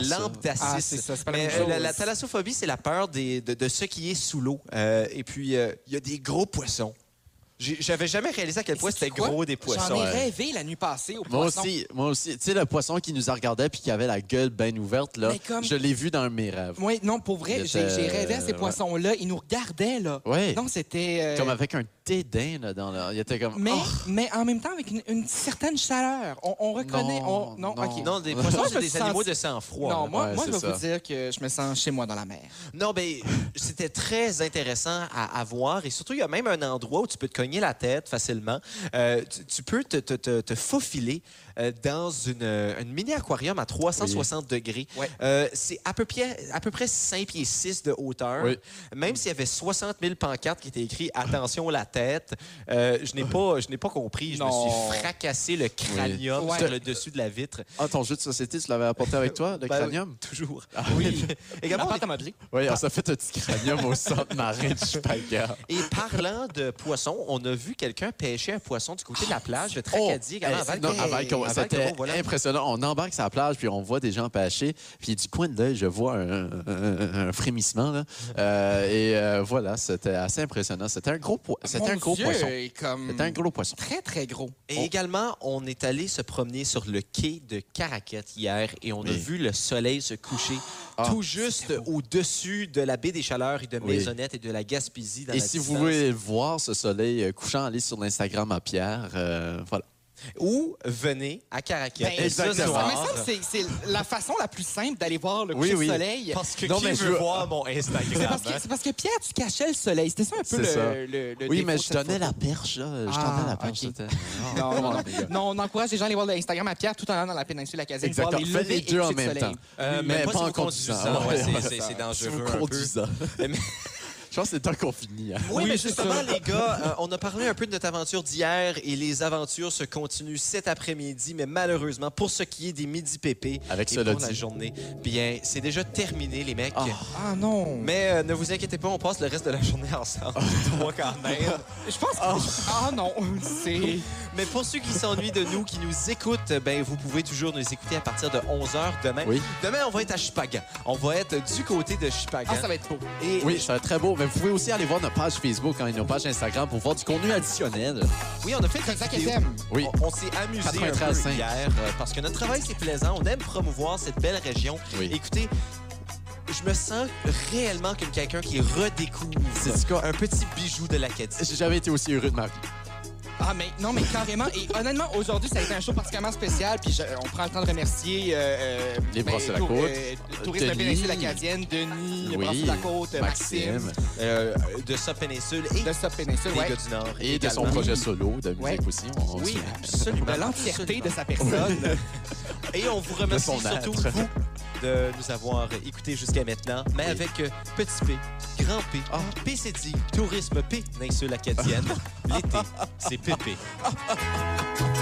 Ah, c'est ça, c'est pas la Mais même euh, chose. la, la thalassophobie, c'est la peur des- de, de ce qui est sous l'eau. Euh, et puis, euh, il y a des gros poissons. J'avais jamais réalisé à quel point c'était quoi? gros des poissons. J'en ai ouais. rêvé la nuit passée au Moi poisson. aussi, moi aussi. Tu sais, le poisson qui nous regardait puis qui avait la gueule bien ouverte, là, comme- je l'ai vu dans mes rêves. Oui, non, pour vrai, j'ai était- j'ai rêvé à ces ouais. poissons-là. Ils nous regardaient, là. Ouais. Non, c'était... euh, Comme avec un dédain, là, dans le... Il était comme... Mais, Oh! mais en même temps, avec une, une certaine chaleur. On, on reconnaît... Non, on- non, non. Non, des Moi, poissons, je c'est des sens- animaux de sang-froid. Non, là. moi, Ouais, moi je vais vous dire que je me sens chez moi dans la mer. Non, ben, c'était très intéressant à, à voir. Et surtout, il y a même un endroit où tu peux te cogner la tête facilement. Euh, tu, tu peux te, te- te- te faufiler euh, dans une, euh, une mini-aquarium à 360 degrés. Ouais. Euh, c'est à peu, près, à peu près 5 pieds 6 de hauteur. Oui. Même s'il y avait 60 000 pancartes qui étaient écrites « Attention la tête euh, je n'ai pas, je n'ai pas compris. Je me suis fracassé le cranium Oui. sur Ouais. le dessus de la vitre. Ah, ton jeu de société, tu l'avais apporté avec toi, le Ben, cranium? Toujours. Ah, oui. Également, on modeler. Oui, on s'est fait un petit cranium au centre marin du Chupaga. Et parlant de poissons, on a vu quelqu'un pêcher un poisson du côté de la plage de Tracadie, également, à Eh, C'était voilà. impressionnant. On embarque sur la plage, puis on voit des gens pêcher. Puis du coin de l'œil, je vois un, un- un frémissement. Là. Euh, et euh, voilà, c'était assez impressionnant. C'était un gros, po- c'était un gros Dieu, poisson. C'était un gros poisson. Très, très gros. Et également, on est allé se promener sur le quai de Caraquette hier et on a vu le soleil se coucher Ah, tout juste au-dessus de la baie des Chaleurs et de Oui. Maisonnette et de la Gaspésie. Dans Et la si distance. vous voulez voir ce soleil euh, couchant, allez sur l'Instagram à Pierre. euh, voilà. Ou venez à Caraquette. Ben, exactement. Ça me soir, semble que c'est- c'est la façon la plus simple d'aller voir le Oui, coucher oui. de soleil. Parce que Non, qui mais je veut veux- voir mon C'est Instagram? hein? c'est parce que Pierre, tu cachais le soleil. C'était ça un peu C'est ça. le, le, le Oui, mais je donnais la perche. Là. Je Ah, donnais la perche. Non, non, non. les gars. Non, on encourage les gens à aller voir l'Instagram à Pierre tout en allant dans la péninsule acadienne. voir Exactement. les Faites levées les et deux en même soleil. temps. Euh, mais mais pas si en conduisant. c'est- ça. dangereux un peu. Je pense que c'est temps qu'on finit. hein. Oui, Oui, mais justement, les gars, euh, on a parlé un peu de notre aventure d'hier et les aventures se continuent cet après-midi, mais malheureusement, pour ce qui est des midi pépés Avec et cela pour la journée, bien, c'est déjà terminé, les mecs. Ah non! Mais euh, ne vous inquiétez pas, on passe le reste de la journée ensemble. Toi, quand même. Je pense que... Ah non! C'est... Mais pour ceux qui s'ennuient de nous, qui nous écoutent, ben vous pouvez toujours nous écouter à partir de 11h demain. Oui. Demain, on va être à Chupagan. On va être du côté de Chupagan. Ah, ça va être beau. Et Oui, ça va être très beau. Mais vous pouvez aussi aller voir notre page Facebook hein, et nos pages Instagram pour voir du contenu additionnel. oui, on a fait Comme ça. Oui. On, on s'est amusé un 93, peu 5. hier euh, parce que notre travail, c'est plaisant. On aime promouvoir cette belle région. Oui. Écoutez, je me sens réellement comme quelqu'un qui redécouvre un petit bijou de l'Acadie. J'ai jamais été aussi heureux de ma vie. Ah, mais non, mais carrément. Et honnêtement, aujourd'hui, ça a été un show particulièrement spécial. Puis je- on prend le temps de remercier euh, euh, Les ben, de la Tour- Côte. euh, Tourisme Denis. péninsule acadienne, Denis, les de la Côte, Maxime, Maxime. Euh, de sa péninsule et de Sub Péninsule. des Ouais. gars du Nord. Et de son projet solo de musique Ouais. aussi. On Oui, absolument. De l'entièreté de sa personne. Et on vous remercie De surtout, vous, de nous avoir écoutés jusqu'à maintenant, mais avec euh, Petit P, Grand P, PCD, Tourisme P, Péninsule Acadienne. L'été, c'est pépé.